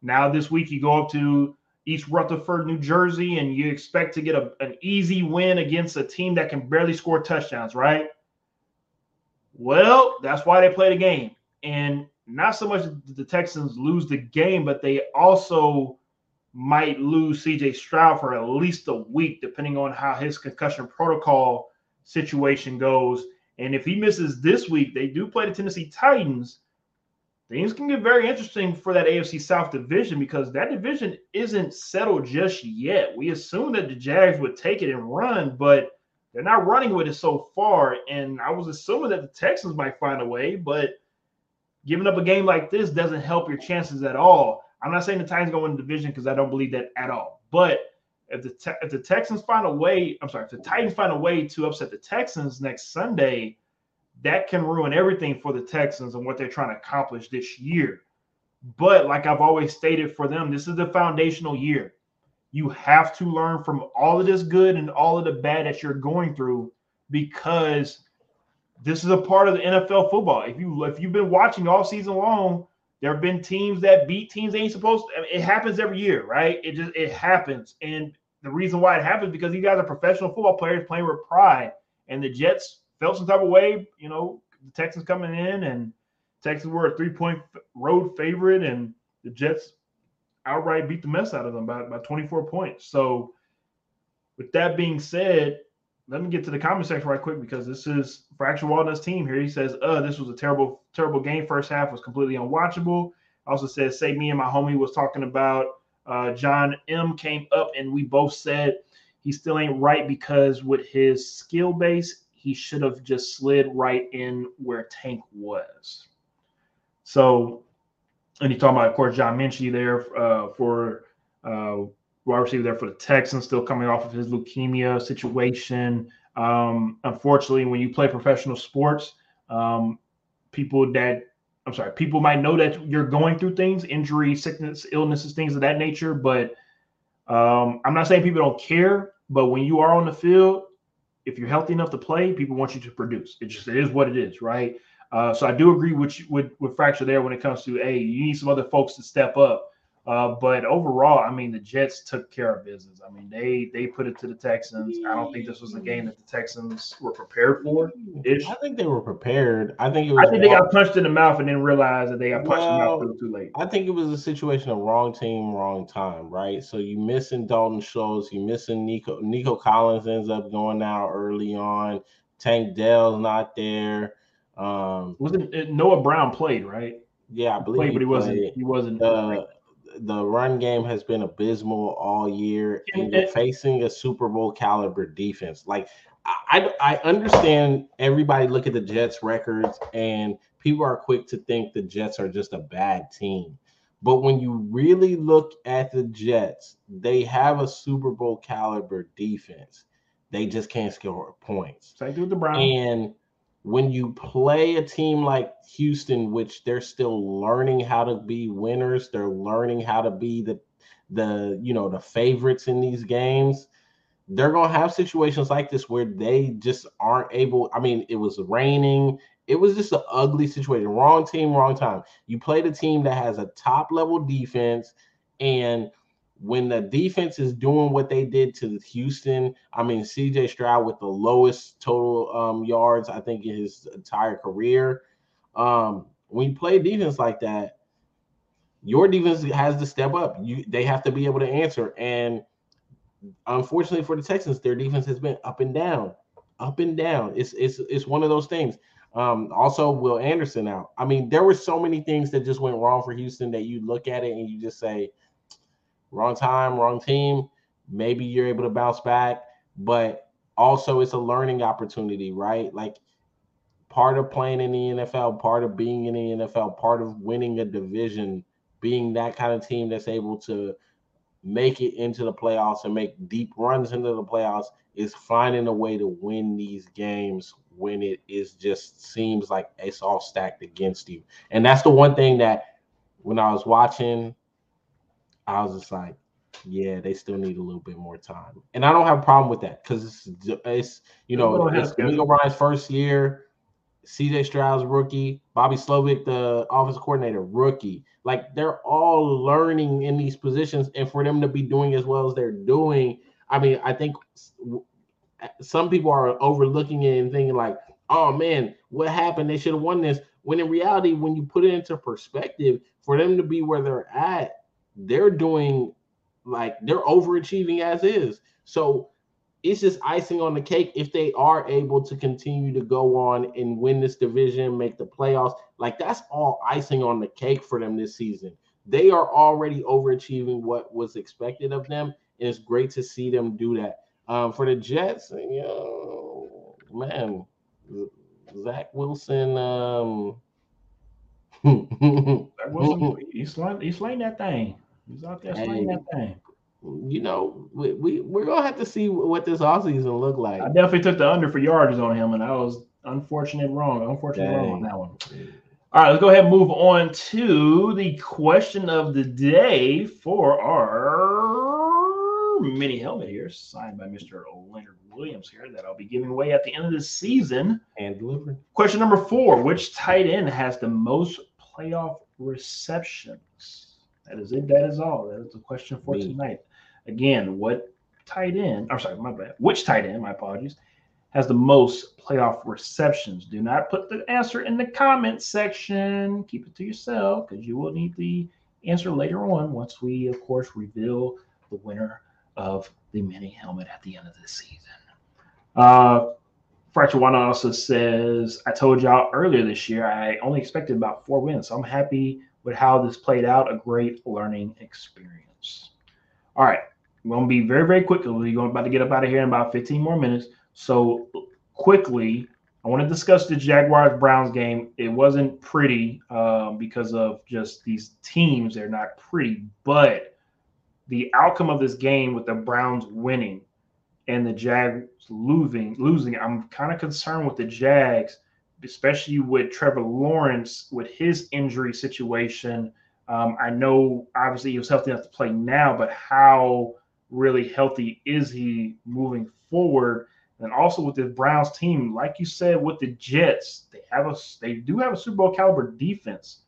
Now this week you go up to East Rutherford, New Jersey, and you expect to get a, an easy win against a team that can barely score touchdowns, right? Well, that's why they play the game. And not so much the Texans lose the game, but they also might lose CJ Stroud for at least a week, depending on how his concussion protocol situation goes. And if he misses this week, they do play the Tennessee Titans. Things can get very interesting for that AFC South division because that division isn't settled just yet. We assume that the Jags would take it and run, but they're not running with it so far. And I was assuming that the Texans might find a way, but giving up a game like this doesn't help your chances at all. I'm not saying the Titans go win the division because I don't believe that at all. But if the te- if the Texans find a way, I'm sorry, if the Titans find a way to upset the Texans next Sunday, that can ruin everything for the Texans and what they're trying to accomplish this year. But like I've always stated for them, this is the foundational year. You have to learn from all of this good and all of the bad that you're going through because this is a part of the NFL football. If you if you've been watching all season long, there have been teams that beat teams they ain't supposed to. I mean, it happens every year, right? It just it happens, and the reason why it happens because you guys are professional football players playing with pride, and the Jets felt some type of way. You know, the Texans coming in, and Texans were a three point road favorite, and the Jets outright beat the mess out of them by, by 24 points. So, with that being said, let me get to the comment section right quick because this is Fracture Walnut's team here. He says, uh, this was a terrible, terrible game. First half was completely unwatchable. Also says, say me and my homie was talking about uh, John M came up and we both said he still ain't right because with his skill base, he should have just slid right in where Tank was. So, and he talking about, of course, John Metchie there uh, for uh, wide receiver there for the Texans, still coming off of his leukemia situation. Um, unfortunately, when you play professional sports, um, people that I'm sorry, people might know that you're going through things, injury, sickness, illnesses, things of that nature. But um, I'm not saying people don't care, but when you are on the field, if you're healthy enough to play, people want you to produce. It just it is what it is, right? Uh, so I do agree with you, with with fracture there when it comes to hey, you need some other folks to step up. Uh, but overall, I mean, the Jets took care of business. I mean, they they put it to the Texans. I don't think this was a game that the Texans were prepared for. Ish. I think they were prepared. I think it was. I think they got punched in the mouth and then realized that they got punched well, in the mouth too late. I think it was a situation of wrong team, wrong time, right? So you missing Dalton Schultz, you missing Nico. Nico Collins ends up going out early on. Tank Dell's not there. Um, wasn't Noah Brown played right? Yeah, I believe. Played, but he wasn't. He wasn't. Uh, the run game has been abysmal all year, and you're facing a Super Bowl caliber defense. Like I, I understand everybody look at the Jets records, and people are quick to think the Jets are just a bad team. But when you really look at the Jets, they have a Super Bowl caliber defense. They just can't score points. Same with the Browns. And when you play a team like Houston, which they're still learning how to be winners, they're learning how to be the the you know the favorites in these games. They're gonna have situations like this where they just aren't able. I mean, it was raining. It was just an ugly situation. Wrong team, wrong time. You played a team that has a top level defense, and when the defense is doing what they did to Houston, I mean CJ Stroud with the lowest total um, yards I think in his entire career. Um, when you play defense like that, your defense has to step up. You they have to be able to answer. And unfortunately for the Texans, their defense has been up and down, up and down. It's it's it's one of those things. Um, also, Will Anderson out. I mean, there were so many things that just went wrong for Houston that you look at it and you just say, wrong time, wrong team. Maybe you're able to bounce back, but also it's a learning opportunity, right? Like part of playing in the NFL, part of being in the NFL, part of winning a division, being that kind of team that's able to make it into the playoffs and make deep runs into the playoffs is finding a way to win these games when it is just seems like it's all stacked against you. And that's the one thing that when I was watching I was just like, yeah, they still need a little bit more time, and I don't have a problem with that because it's, it's you know it's Nico Ryan's first year. CJ Stroud's rookie, Bobby Slowik the office coordinator, rookie. Like they're all learning in these positions, and for them to be doing as well as they're doing, I mean, I think some people are overlooking it and thinking like, "Oh man, what happened? They should have won this." When in reality, when you put it into perspective, for them to be where they're at, they're doing like they're overachieving as is. So it's just icing on the cake if they are able to continue to go on and win this division, make the playoffs. Like that's all icing on the cake for them this season. They are already overachieving what was expected of them, and it's great to see them do that. Um, for the Jets, you know, man, Zach Wilson. Um, Zach Wilson, he's he's slaying that thing. He's out there that thing you know, we, we we're gonna have to see what this offseason look like. I definitely took the under for yards on him, and I was unfortunate wrong. Unfortunately wrong on that one. All right, let's go ahead and move on to the question of the day for our mini helmet here, signed by Mr. Leonard Williams here, that I'll be giving away at the end of the season. And delivering. Question number four: Which tight end has the most playoff receptions? That is it. That is all. That is the question for Me. tonight. Again, what tight end, I'm sorry, my bad, which tight end, my apologies, has the most playoff receptions? Do not put the answer in the comment section. Keep it to yourself because you will need the answer later on once we, of course, reveal the winner of the mini helmet at the end of the season. Uh, Fracture One also says, I told y'all earlier this year I only expected about four wins. So I'm happy with how this played out. A great learning experience. All right. We're gonna be very, very quick. We're about to get up out of here in about 15 more minutes. So quickly, I want to discuss the Jaguars Browns game. It wasn't pretty um, because of just these teams. They're not pretty, but the outcome of this game with the Browns winning and the Jags losing, losing, I'm kind of concerned with the Jags, especially with Trevor Lawrence with his injury situation. Um, I know obviously he was healthy enough to play now, but how really healthy is he moving forward? And also with the Browns team, like you said, with the Jets, they have a they do have a Super Bowl caliber defense.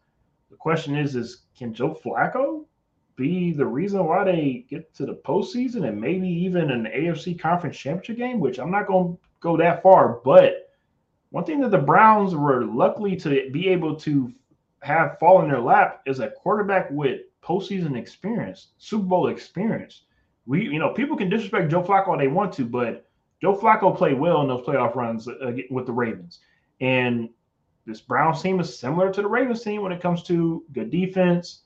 The question is, is can Joe Flacco be the reason why they get to the postseason and maybe even an AFC conference championship game? Which I'm not going to go that far, but one thing that the Browns were lucky to be able to have fall in their lap is a quarterback with postseason experience, Super Bowl experience we you know people can disrespect Joe Flacco all they want to, but Joe Flacco played well in those playoff runs uh, with the Ravens, and this Browns team is similar to the Ravens team when it comes to good defense,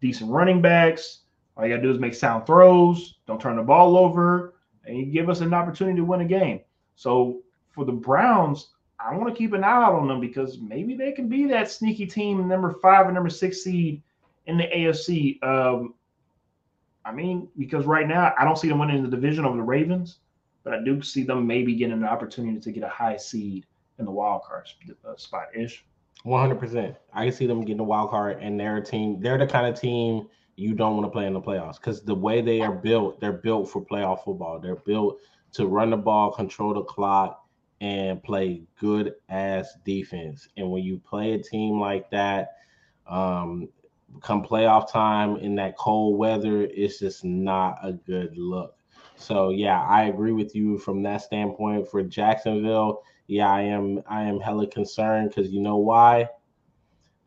decent running backs. All you gotta do is make sound throws, don't turn the ball over, and you give us an opportunity to win a game. So for the Browns, I want to keep an eye out on them because maybe they can be that sneaky team, number five and number six seed in the AFC. Um, I mean, because right now I don't see them winning the division over the Ravens, but I do see them maybe getting an opportunity to get a high seed in the wild card uh, spot ish. One hundred percent. I can see them getting a wild card, and their team. They're the kind of team you don't want to play in the playoffs because the way they are built, they're built for playoff football. They're built to run the ball, control the clock, and play good ass defense. And when you play a team like that, um, come playoff time in that cold weather, it's just not a good look. So yeah, I agree with you from that standpoint. For Jacksonville, yeah, I am I am hella concerned because you know why?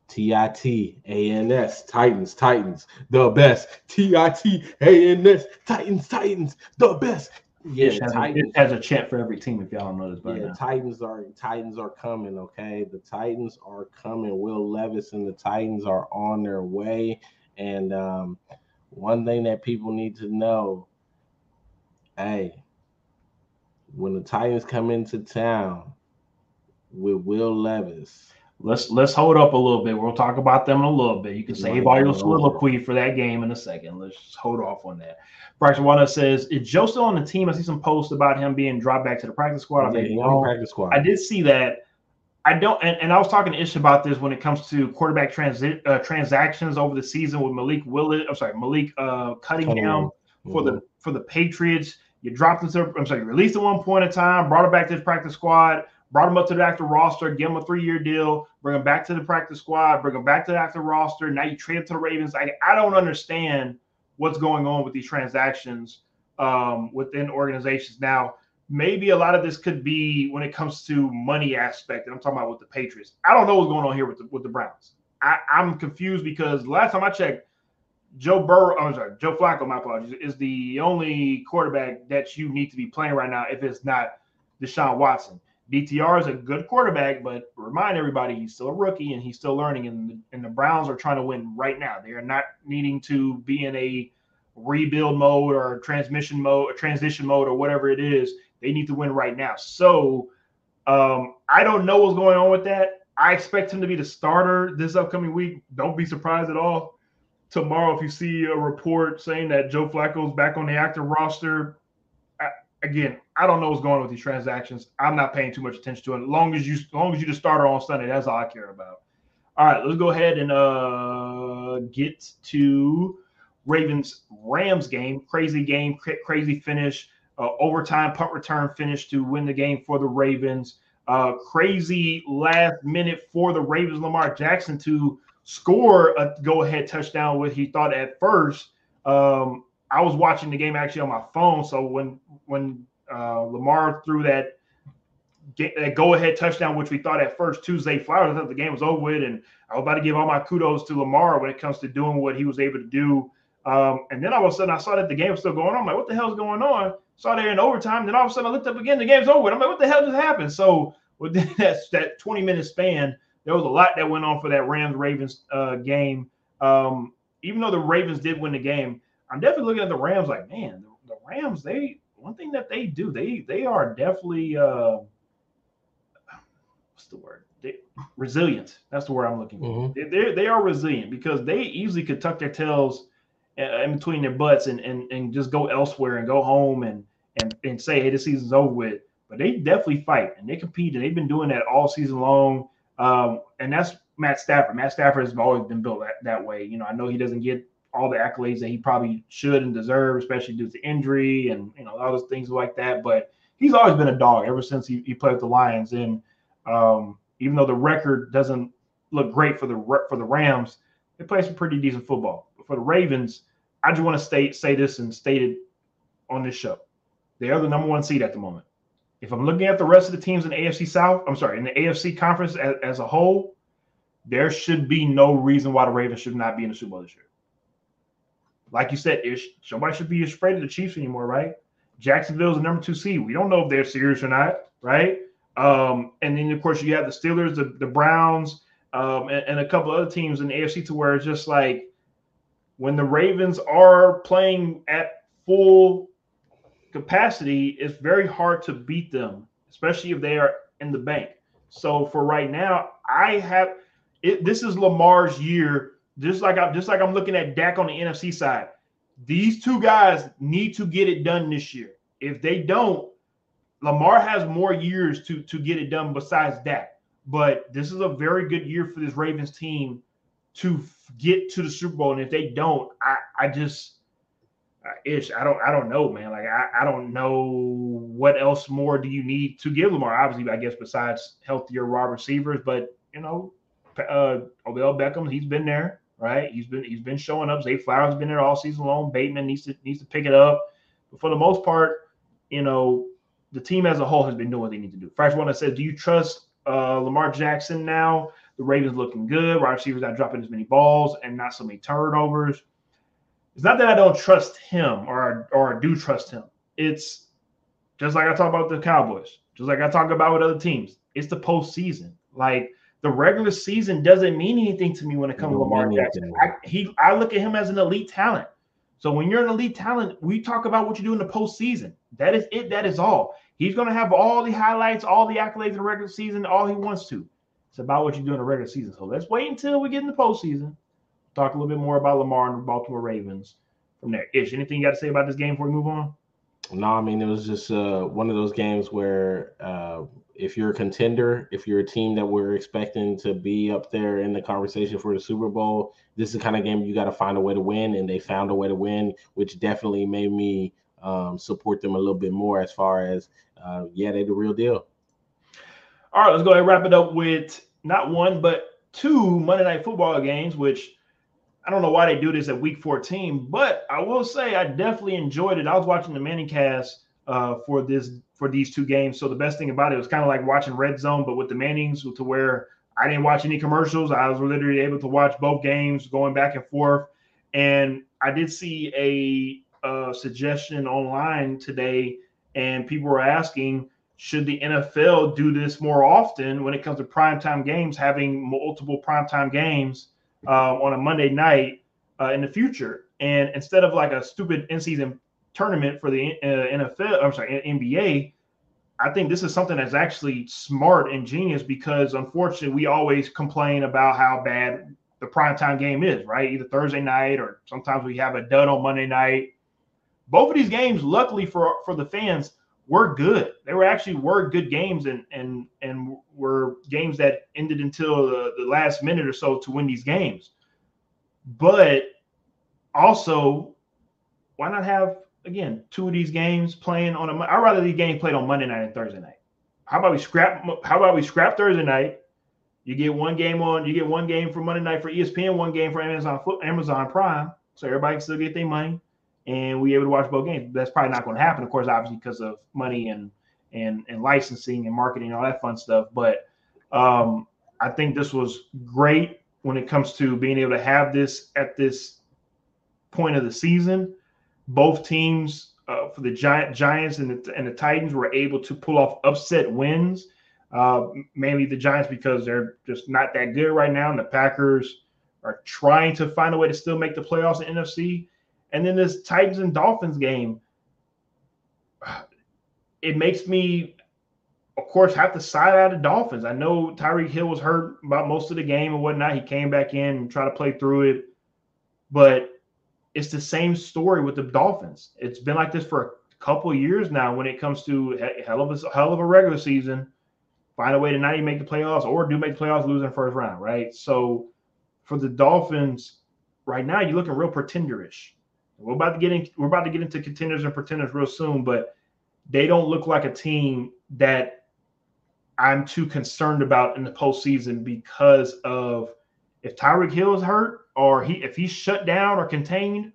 TIT, ANS, Titans, Titans, the best. TIT, ANS, Titans, Titans, the best. Yeah, it has, Titans, it has a chant for every team if y'all don't know this. but yeah, now. Titans are Titans are coming. Okay, the Titans are coming. Will Levis and the Titans are on their way. And um, one thing that people need to know, hey, when the Titans come into town with Will Levis, let's let's hold up a little bit. We'll talk about them in a little bit. You can save all your soliloquy for that game in a second. Let's hold off on that. Braxton Wanda says, "Is Joe still on the team?" I see some posts about him being dropped back to the practice squad. I yeah, practice squad. I did see that. I don't, and, and I was talking to Ish about this when it comes to quarterback transi- uh, transactions over the season with Malik Willis. I'm sorry, Malik uh, Cunningham mm-hmm. for the for the Patriots. You dropped him. I'm sorry, you released at one point in time, brought him back to the practice squad brought him up to the active roster, give him a three-year deal, bring him back to the practice squad, bring him back to the active roster. Now you trade him to the Ravens. I, I don't understand what's going on with these transactions um, within organizations. Now, maybe a lot of this could be when it comes to money aspect, and I'm talking about with the Patriots. I don't know what's going on here with the, with the Browns. I, I'm confused because last time I checked, Joe Burrow, I'm sorry, Joe Flacco, my apologies, is the only quarterback that you need to be playing right now if it's not Deshaun Watson. DTR is a good quarterback, but remind everybody he's still a rookie and he's still learning. And the, and the Browns are trying to win right now. They are not needing to be in a rebuild mode or transmission mode or transition mode or whatever it is. They need to win right now. So um, I don't know what's going on with that. I expect him to be the starter this upcoming week. Don't be surprised at all. Tomorrow, if you see a report saying that Joe Flacco's back on the active roster, again, I don't know what's going on with these transactions. I'm not paying too much attention to it. As long as you, as long as you just starter on Sunday, that's all I care about. All right, let's go ahead and uh, get to Ravens Rams game. Crazy game, crazy finish, uh, overtime punt return finish to win the game for the Ravens. Uh, crazy last minute for the Ravens, Lamar Jackson to score a go ahead touchdown, what he thought at first. Um, I was watching the game actually on my phone. So when when uh, Lamar threw that that go ahead touchdown, which we thought at first to Zay Flowers, I thought the game was over with, and I was about to give all my kudos to Lamar when it comes to doing what he was able to do. Um, and then all of a sudden I saw that the game was still going on. I'm like, what the hell's going on? Saw there in overtime. Then all of a sudden I looked up again, the game's over. I'm like, what the hell just happened? So within that, that 20 minute span, there was a lot that went on for that Rams Ravens uh, game. Um, even though the Ravens did win the game, I'm definitely looking at the Rams like, man, the, the Rams, they one thing that they do, they they are definitely uh, what's the word? They, resilient. That's the word I'm looking for. Mm-hmm. They, they are resilient because they easily could tuck their tails in between their butts and, and and just go elsewhere and go home and and and say, hey, this season's over with. But they definitely fight and they compete, and they've been doing that all season long. Um, and that's Matt Stafford. Matt Stafford has always been built that, that way. You know, I know he doesn't get all the accolades that he probably should and deserve, especially due to injury and you know all those things like that. But he's always been a dog ever since he, he played with the Lions. And um, even though the record doesn't look great for the for the Rams, they play some pretty decent football. But for the Ravens, I just want to state say this and state it on this show. They are the number one seed at the moment. If I'm looking at the rest of the teams in the AFC South, I'm sorry, in the AFC conference as, as a whole, there should be no reason why the Ravens should not be in the Super Bowl this year. Like you said, ish, somebody should be afraid of the Chiefs anymore, right? Jacksonville's the number two seed. We don't know if they're serious or not, right? Um, and then of course you have the Steelers, the, the Browns, um, and, and, a couple other teams in the AFC to where it's just like when the Ravens are playing at full capacity, it's very hard to beat them, especially if they are in the bank. So for right now, I have it. This is Lamar's year. Just like I'm, just like I'm looking at Dak on the NFC side. These two guys need to get it done this year. If they don't, Lamar has more years to to get it done besides Dak. But this is a very good year for this Ravens team to get to the Super Bowl. And if they don't, I I just uh, ish. I don't I don't know, man. Like I, I don't know what else more do you need to give Lamar. Obviously, I guess besides healthier wide receivers, but you know, uh, Odell Beckham, he's been there, right? He's been he's been showing up. Zay Flowers been there all season long. Bateman needs to needs to pick it up. But for the most part, you know, the team as a whole has been doing what they need to do. First one that says, do you trust uh, Lamar Jackson now? The Ravens looking good. Wide receivers not dropping as many balls and not so many turnovers. It's not that I don't trust him or or do trust him. It's just like I talk about the Cowboys, just like I talk about with other teams. It's the postseason. Like the regular season doesn't mean anything to me when it comes to Lamar Jackson. I, he, I look at him as an elite talent. So when you're an elite talent, we talk about what you do in the postseason. That is it. That is all. He's going to have all the highlights, all the accolades in the regular season, all he wants to. It's about what you do in the regular season. So let's wait until we get in the postseason talk a little bit more about Lamar and the Baltimore Ravens from there. Ish, anything you got to say about this game before we move on? No, I mean it was just uh, one of those games where uh, if you're a contender, if you're a team that we're expecting to be up there in the conversation for the Super Bowl, this is the kind of game you got to find a way to win, and they found a way to win, which definitely made me um, support them a little bit more as far as uh, yeah, they the real deal. All right, let's go ahead and wrap it up with not one, but two Monday Night Football games, which I don't know why they do this at week 14, but I will say I definitely enjoyed it. I was watching the Manning cast uh, for this for these two games. So the best thing about it was kind of like watching Red Zone, but with the Mannings to where I didn't watch any commercials. I was literally able to watch both games going back and forth. And I did see a, a suggestion online today, and people were asking, should the NFL do this more often when it comes to primetime games, having multiple primetime games uh, on a Monday night uh, in the future? And instead of like a stupid in-season tournament for the uh, NFL, I'm sorry, NBA, I think this is something that's actually smart and genius because unfortunately we always complain about how bad the primetime game is, right? Either Thursday night or sometimes we have a dud on Monday night. Both of these games, luckily for for the fans, were good. They were actually were good games and and and were games that ended until the, the last minute or so to win these games. But also, why not have again two of these games playing on a? I'd rather these games played on Monday night and Thursday night. How about we scrap? How about we scrap Thursday night? You get one game on. You get one game for Monday night for ESPN, one game for Amazon Amazon Prime, so everybody can still get their money and we able to watch both games. That's probably not going to happen, of course, obviously because of money and and and licensing and marketing and all that fun stuff. But um, I think this was great when it comes to being able to have this at this point of the season. Both teams uh, for the Giant Giants and the, and the Titans were able to pull off upset wins. Uh, mainly the Giants because they're just not that good right now, and the Packers are trying to find a way to still make the playoffs in NFC. And then this Titans and Dolphins game, it makes me, of course, have to side out of Dolphins. I know Tyreek Hill was hurt about most of the game and whatnot. He came back in and tried to play through it, but it's the same story with the Dolphins. It's been like this for a couple years now when it comes to hell of a hell of a regular season. Find a way to not even make the playoffs or do make the playoffs, losing first round, right? So for the Dolphins, right now you're looking real pretenderish. We're about to get in. We're about to get into contenders and pretenders real soon, but they don't look like a team that I'm too concerned about in the postseason because of if Tyreek Hill is hurt or he if he's shut down or contained,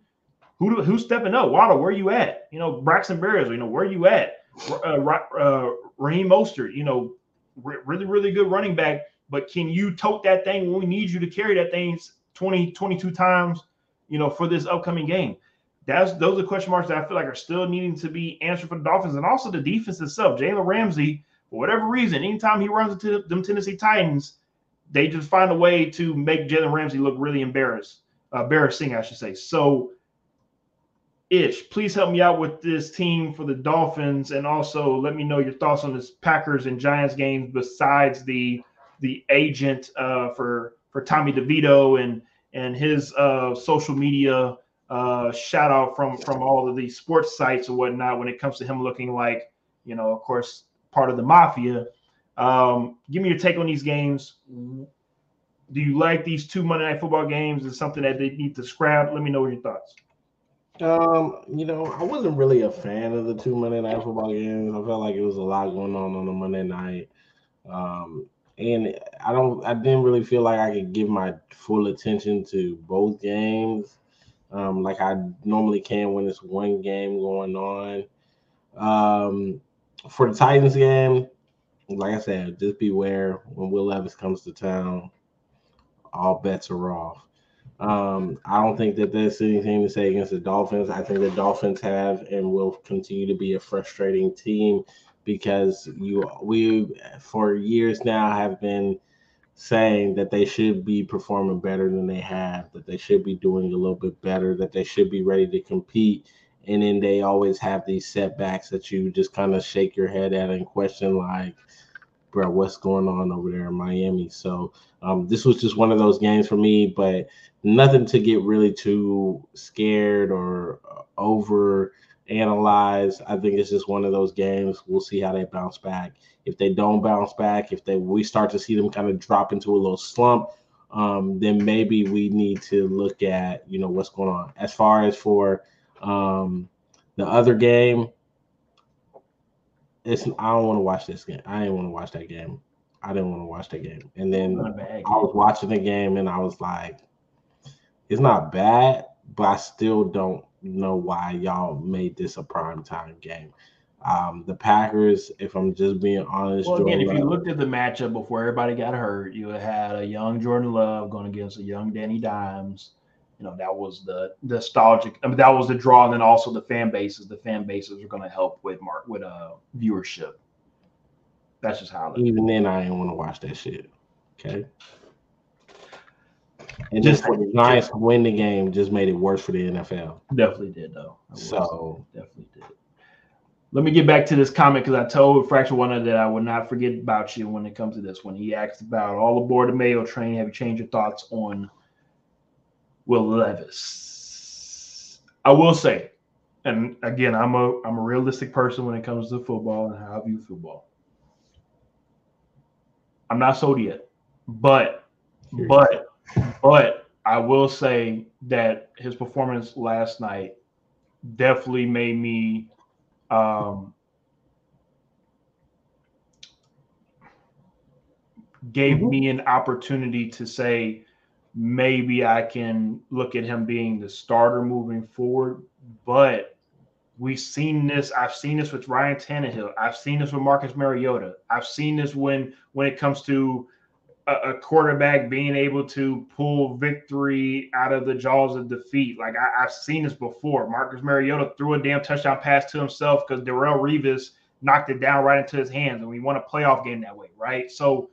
who do, who's stepping up? Waddle, where are you at? You know, Braxton Berrios, you know, where you at? Uh, uh, Raheem Mostert, you know, really, really good running back, but can you tote that thing when we need you to carry that thing 20, 22 times, you know, for this upcoming game? That's those are question marks that I feel like are still needing to be answered for the Dolphins and also the defense itself. Jalen Ramsey, for whatever reason, anytime he runs into them Tennessee Titans, they just find a way to make Jalen Ramsey look really embarrassed, embarrassing, I should say. So, Ish, please help me out with this team for the Dolphins, and also let me know your thoughts on this Packers and Giants game besides the the agent uh, for for Tommy DeVito and and his uh, social media uh, shout out from from all of these sports sites and whatnot when it comes to him looking like, you know, of course, part of the mafia. Um, give me your take on these games. Do you like these two Monday Night Football games? Is something that they need to scrap? Let me know your thoughts. Um, you know, I wasn't really a fan of the two Monday Night Football games. I felt like it was a lot going on on a Monday night. Um, and I don't, I didn't really feel like I could give my full attention to both games um, like I normally can when it's one game going on. Um, for the Titans game, like I said, just beware when Will Levis comes to town. All bets are off. Um, I don't think that there's anything to say against the Dolphins. I think the Dolphins have and will continue to be a frustrating team because you we for years now have been saying that they should be performing better than they have, that they should be doing a little bit better, that they should be ready to compete. And then they always have these setbacks that you just kind of shake your head at and question, like, bro, what's going on over there in Miami? So um, this was just one of those games for me, but nothing to get really too scared or uh, over analyze. I think it's just one of those games. We'll see how they bounce back. If they don't bounce back, if they we start to see them kind of drop into a little slump, um, then maybe we need to look at you know what's going on. As far as for um, the other game, it's I don't want to watch this game. I didn't want to watch that game. I didn't want to watch that game. And then I was watching the game and I was like, it's not bad, but I still don't know why y'all made this a prime time game. Um, the Packers, if I'm just being honest, Well, again, Jordan if you Love- looked at the matchup before everybody got hurt, you had a young Jordan Love going against a young Danny Dimes. You know that was the nostalgic. I mean, that was the draw, and then also the fan bases. The fan bases are going to help with mark with uh viewership. That's just how it is. even then I didn't want to watch that shit. Okay. And Just- for the Giants to win the game just made it worse for the NFL. Definitely did though. So definitely did. Let me get back to this comment because I told Fracture One that I would not forget about you when it comes to this. When he asked about all aboard the Mayo train, have you changed your thoughts on Will Levis? I will say, and again, I'm a I'm a realistic person when it comes to football and how I view football. I'm not sold yet, but but but I will say that his performance last night definitely made me um gave Mhm. me an opportunity to say maybe I can look at him being the starter moving forward. But we've seen this. I've seen this with Ryan Tannehill. I've seen this with Marcus Mariota. I've seen this when when it comes to a, a quarterback being able to pull victory out of the jaws of defeat. Like I, I've seen this before. Marcus Mariota threw a damn touchdown pass to himself because Darrelle Revis knocked it down right into his hands, and we won a playoff game that way, right? So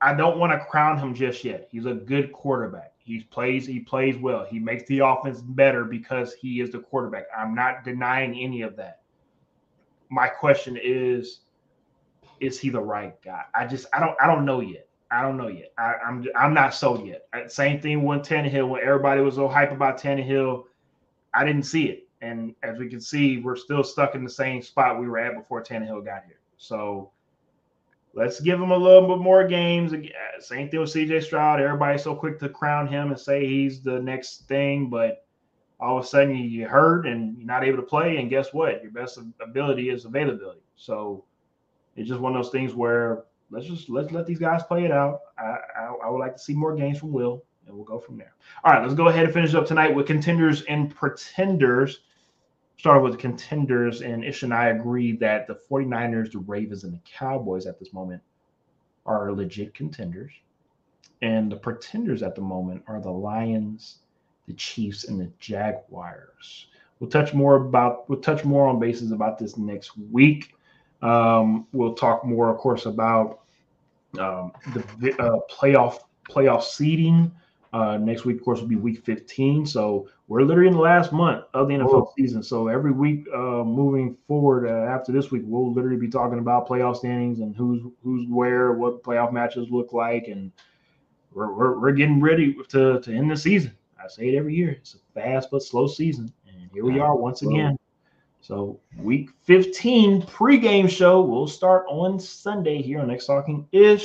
I don't want to crown him just yet. He's a good quarterback. He plays, he plays well. He makes the offense better because he is the quarterback. I'm not denying any of that. My question is, is he the right guy? I just I don't I don't know yet. I don't know yet. I, I'm I'm not sold yet. Same thing when Tannehill, when everybody was so hype about Tannehill, I didn't see it. And as we can see, we're still stuck in the same spot we were at before Tannehill got here. So let's give him a little bit more games. Uh, same thing with CJ Stroud. Everybody's so quick to crown him and say he's the next thing, but all of a sudden you you hurt and you're not able to play. And guess what? Your best ability is availability. So it's just one of those things where let's just let's let these guys play it out. I, I, I would like to see more games from Will, and we'll go from there. All right, let's go ahead and finish up tonight with contenders and pretenders. Start with contenders, and Ish and I agree that the 49ers, the Ravens, and the Cowboys at this moment are legit contenders. And the pretenders at the moment are the Lions, the Chiefs, and the Jaguars. We'll touch more about we'll touch more on bases about this next week. Um, we'll talk more, of course, about um, the uh, playoff playoff seeding. Uh, next week, of course, will be week 15. So we're literally in the last month of the NFL Oh. season. So every week uh, moving forward uh, after this week, we'll literally be talking about playoff standings and who's who's where, what playoff matches look like, and we're, we're, we're getting ready to, to end the season. I say it every year. It's a fast but slow season. And here we are once again. So week 15 pregame show will start on Sunday here on XtalknIsh,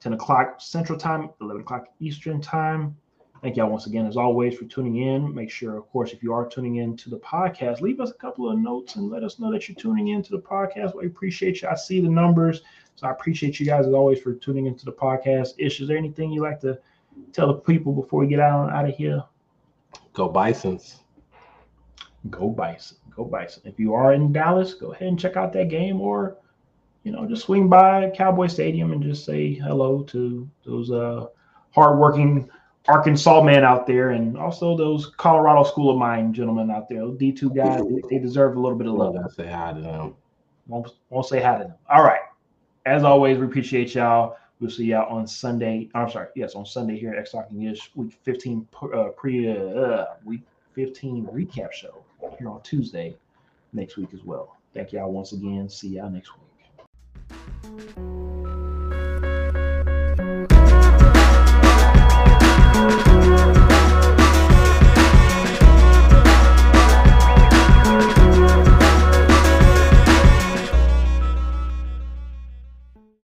10 o'clock Central Time, 11 o'clock Eastern Time. Thank y'all once again, as always, for tuning in. Make sure, of course, if you are tuning in to the podcast, leave us a couple of notes and let us know that you're tuning in to the podcast. We appreciate you. I see the numbers. So I appreciate you guys, as always, for tuning into the podcast. Ish, is there anything you like to tell the people before we get out, out of here? Go Bisons. Go Bison. Go Bison. If you are in Dallas, go ahead and check out that game or you know, just swing by Cowboy Stadium and just say hello to those uh hardworking Arkansas men out there and also those Colorado School of Mine gentlemen out there. Those D2 guys, they, deserve a little bit of love. I say hi to them. Won't, won't say hi to them. All right. As always, we appreciate y'all. We'll see y'all on Sunday. I'm sorry. Yes, on Sunday here at XtalknIsh, week 15 uh, pre uh, week 15 recap show here on Tuesday next week as well. Thank y'all once again. See y'all next week.